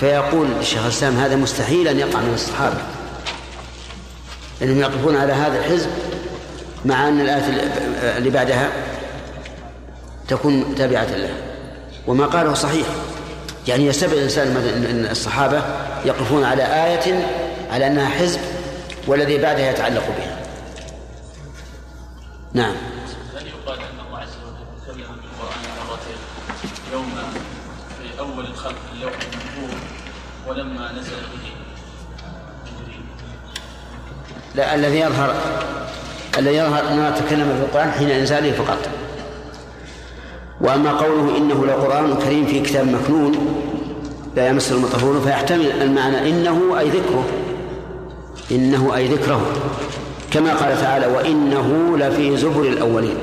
فيقول الشيخ الإسلام هذا مستحيل أن يقع من الصحابة. انهم يقفون على هذا الحزب مع أن الآية اللي بعدها تكون تابعة له. وما قاله صحيح. يعني يستبعد الإنسان ان الصحابة يقفون على آية على أنها حزب والذي بعدها يتعلق بها. نعم. هل يقال أن الله عز وجل تكلم مرتين؟ يوم في أول الخلق اللوح ولما نزل به. لا الذي يظهر الذي يظهر أننا تكلم في القرآن حين إنزاله فقط. وأما قوله إنه لقرآن كريم في كتاب مكنون لا يمسه المطهرون فيحتمل المعنى إنه أي ذكره. إنه أي ذكره. كما قال تعالى وإنه لفي زبر الأولين.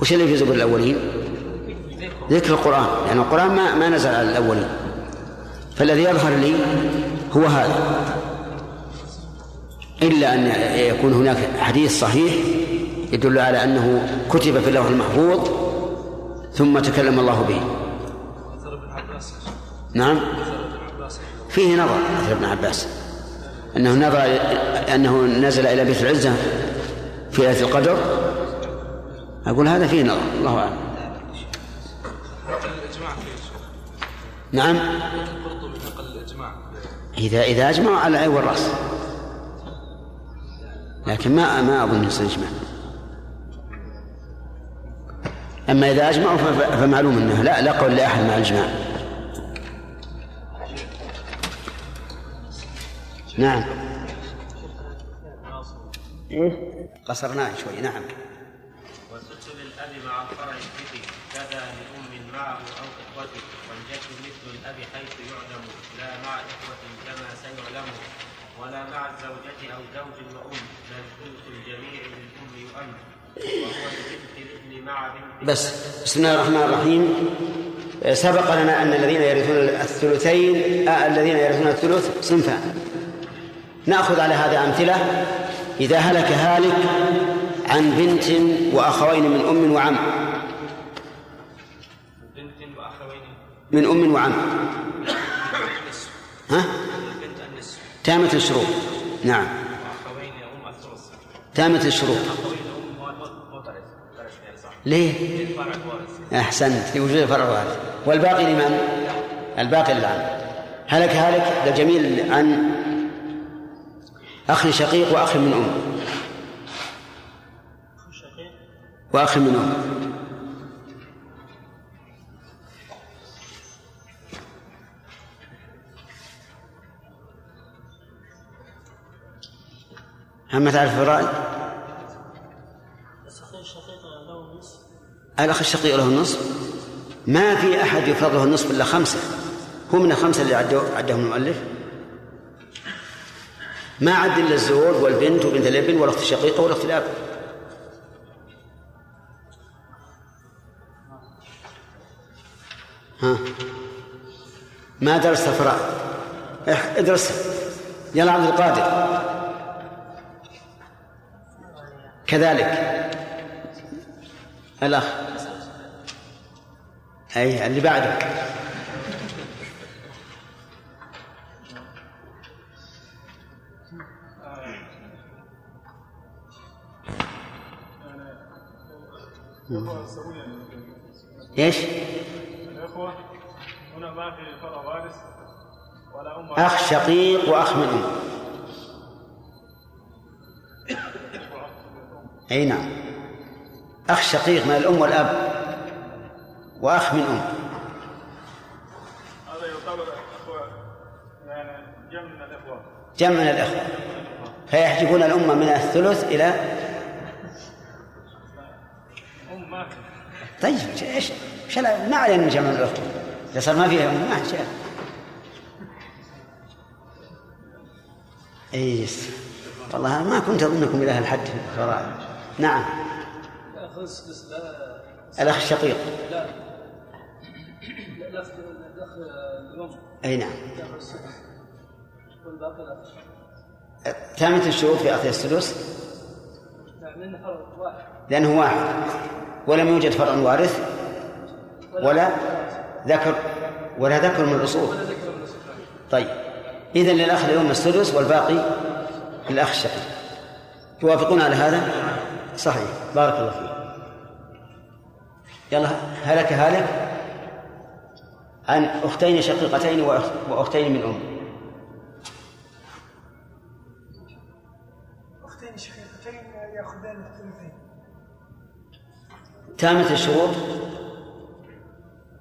وش اللي في زبر الأولين؟ ذكر القرآن. يعني القرآن ما ما نزل على الأولين. فالذي يظهر لي هو هذا. إلا أن يكون هناك حديث صحيح يدل على أنه كتب في اللوح المحفوظ ثم تكلم الله به. نعم. فيه نظر مثل ابن عباس. أنه نظر أنه نزل إلى بيت العزة في ليلة القدر. أقول هذا فيه نظر الله أعلم. نعم. إذا إذا أجمعوا على العين والرأس. لكن ما ما أظن إجماع أما إذا أجمعوا فمعلوم أنه لا لا قول لأحد مع الإجماع. نعم. إيه؟ قصرناه شوي نعم. وست للأب مع فرع الذكر كذا لأم معه أو إخوته والجد مثل الأب حيث يعلم لا مع إخوة كما سيعلم. ولا مع الزوجة أو زوج وأم بل ثلث الجميع للأم يؤم وهو لبنت الابن مع بنت بس بسم الله الرحمن الرحيم. سبق لنا أن الذين يرثون الثلثين آه الذين يرثون الثلث صنفان. نأخذ على هذا أمثلة. إذا هلك هالك عن بنت وأخوين من أم وعم. بنت وأخوين. من أم وعم. ها؟ تامة الشروط نعم. تامة الشروط ليه؟ الوارث أحسنت لوجود فرع وارث والباقي لمن؟ الباقي للعم هلك هالك لجميل عن أخ شقيق وأخ من أم. وأخ من أم. هم تعرف الفرائض؟ الأخ الشقيق له النصف. ما في أحد يفرض له النصف إلا خمسة. هو من الخمسة اللي عدهم المؤلف. ما عد إلا الزوج والبنت وبنت الابن والأخت الشقيقة والأخت الأب. ها. ما درست الفرائض ادرس يلا عبد القادر. كذلك. الأخ. أي اللي بعده إيش؟ الإخوة هنا ما في فرع وارث ولا أم أخ شقيق وأخ من أي نعم. أخ شقيق من الأم والأب وأخ من أم. هذا يعتبر أخوة يعني جمع من الإخوة. جمع من الإخوة. فيحجبون الأمة من الثلث إلى أم ما في. طيب إيش؟ ما علينا من جمع من الإخوة. إذا صار ما فيها أم ما شيء. ايس والله ما كنت أظنكم إلى هالحد في الفرائض نعم. الأخ الشقيق. لا الأخ أي نعم. ثامنة الشروط في أخذ السدس. لأنه واحد. ولم يوجد فرع وارث. ولا ذكر ولا ذكر من الأصول. طيب. إذن للأخ اليوم السدس والباقي للأخ الشقيق. توافقون على هذا؟ صحيح. بارك الله فيك. يلا هلك هالك؟ عن أختين شقيقتين وأخ- وأختين من أم. أختين شقيقتين يأخذان الثلثين تامة الشروط؟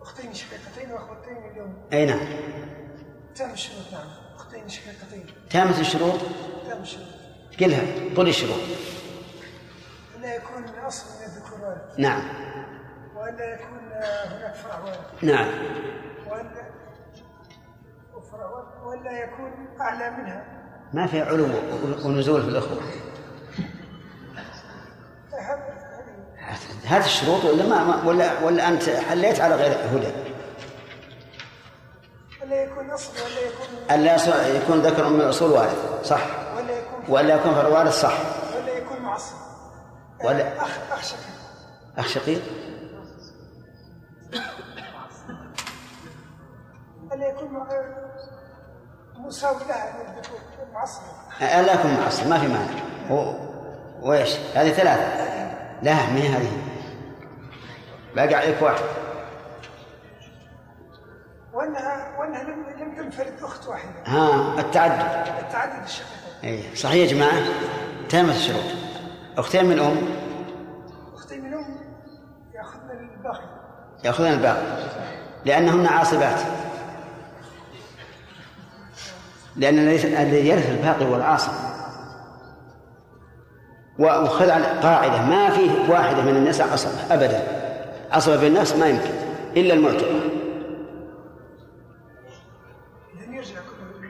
أختين شقيقتين وأخوتين من اليوم أي نعم. تام الشروط نعم. أختين شقيقتين. تامة الشروط؟ تام الشروط. قلها قل الشروط. ألا يكون أصل من الذكور نعم. وألا يكون هناك فرع وارد نعم وارد وألا يكون أعلى منها. ما في علو ونزول في الأخوة. هذه الشروط ولا ما ولا ولا أنت حليت على غير هدى؟ ألا يكون أصل وألا يكون يص- يكون ذكر من الأصول وارث صح. وألا يكون ولا يكون فرع وارث صح. ولا أخ أخ شكل أخ شقيق؟ ألا يكون مساوي لها معصب ألا يكون معصب ما في مانع. و... وإيش؟ هذه ثلاثة. لا ما هي هذه. باقي عليك واحد. وأنها وأنها لم لم تنفرد أخت واحدة. ها التعدد. التعدد الشقيقين أي صحيح يا جماعة؟ تامة الشروط. أختين من أم؟ أختي من أم. يأخذن الباقي. يأخذن الباقي. لأنهن عاصبات. لأن الذي يرث الباقي هو العاصب. وخذ على قاعدة ما في واحدة من النساء عصبة أبدا. عصبة بالنفس ما يمكن. إلا المعتقة إذن يرجع كل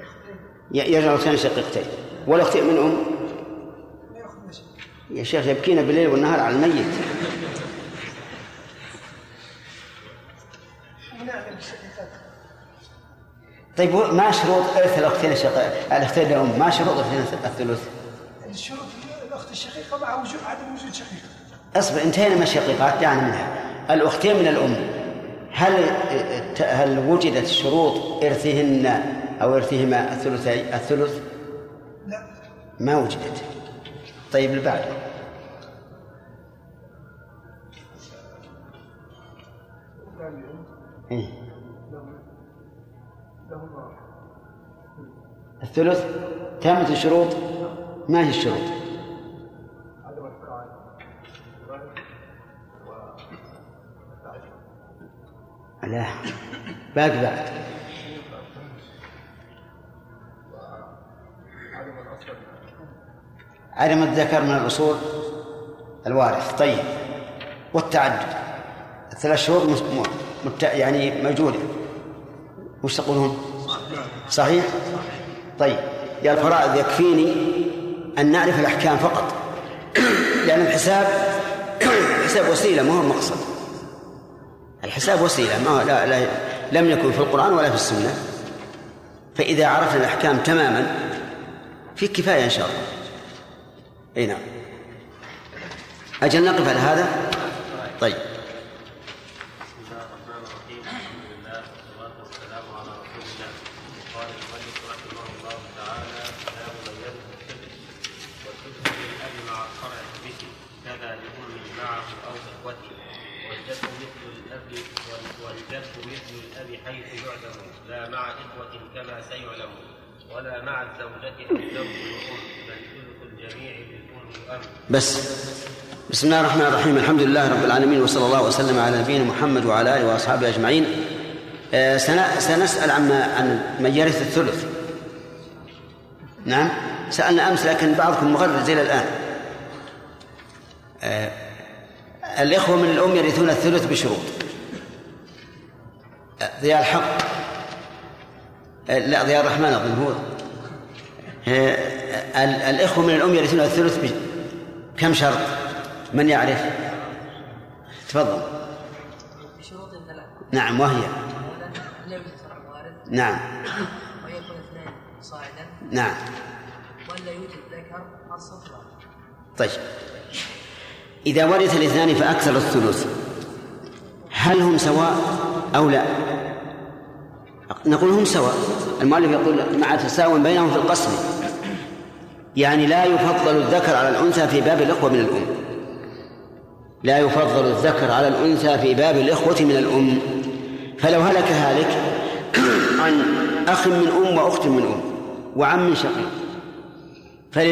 الأختين شقيقتين. والأختين من أم؟ يا شيخ يبكينا بالليل والنهار على الميت. طيب ما شروط إرث الأختين الشقيق الأختين الأم ما شروط الثلث الثلث؟ الشروط الأخت الشقيقة مع وجود عدم وجود شقيقة اصبر انتهينا من الشقيقات دعنا منها. الأختين من الأم. هل هل وجدت شروط إرثهن أو إرثهما الثلثي الثلث؟ لا. ما وجدت. طيب اللي بعده إيه؟ الثلث تامة الشروط ما هي الشروط؟ لا باقي بعد عدم الذكر من الأصول الوارث. طيب. والتعدد. الثلاث شهور مت- يعني موجودة وش تقولون؟ صحيح؟ طيب. يا الفرائض يكفيني أن نعرف الأحكام فقط. لأن الحساب الحساب وسيلة ما هو المقصد. الحساب وسيلة ما لا, لا لم يكن في القرآن ولا في السنة. فإذا عرفنا الأحكام تماما في كفاية إن شاء الله. أي نعم. أجل نقف على هذا؟ طيب. بس. بسم الله الرحمن الرحيم. الحمد لله رب العالمين وصلى الله وسلم على نبينا محمد وعلى آله وأصحابه أجمعين. آه، سن- سنسأل عما عن من يرث الثلث. نعم. سألنا أمس لكن بعضكم مغرز إلى الآن. آه، الإخوة من الأم يرثون الثلث بشروط. آه، ضياء الحق. لا ضياء الرحمن أظن هو. ال- الإخوة من الأم يرثون الثلث كم شرط؟ من يعرف؟ تفضل. بشروط ثلاث نعم وهي. نعم. ويكون اثنين صاعدا نعم. ولا يوجد ذكر واحد طيب. إذا ورث الاثنان فأكثر الثلث هل هم سواء أو لا؟ نقول هم سواء. المؤلف يقول مع تساوي بينهم في القسم. يعني لا يفضل الذكر على الأنثى في باب الإخوة من الأم. لا يفضل الذكر على الأنثى في باب الإخوة من الأم. فلو هلك هالك عن أخ من أم وأخت من أم وعم شقيق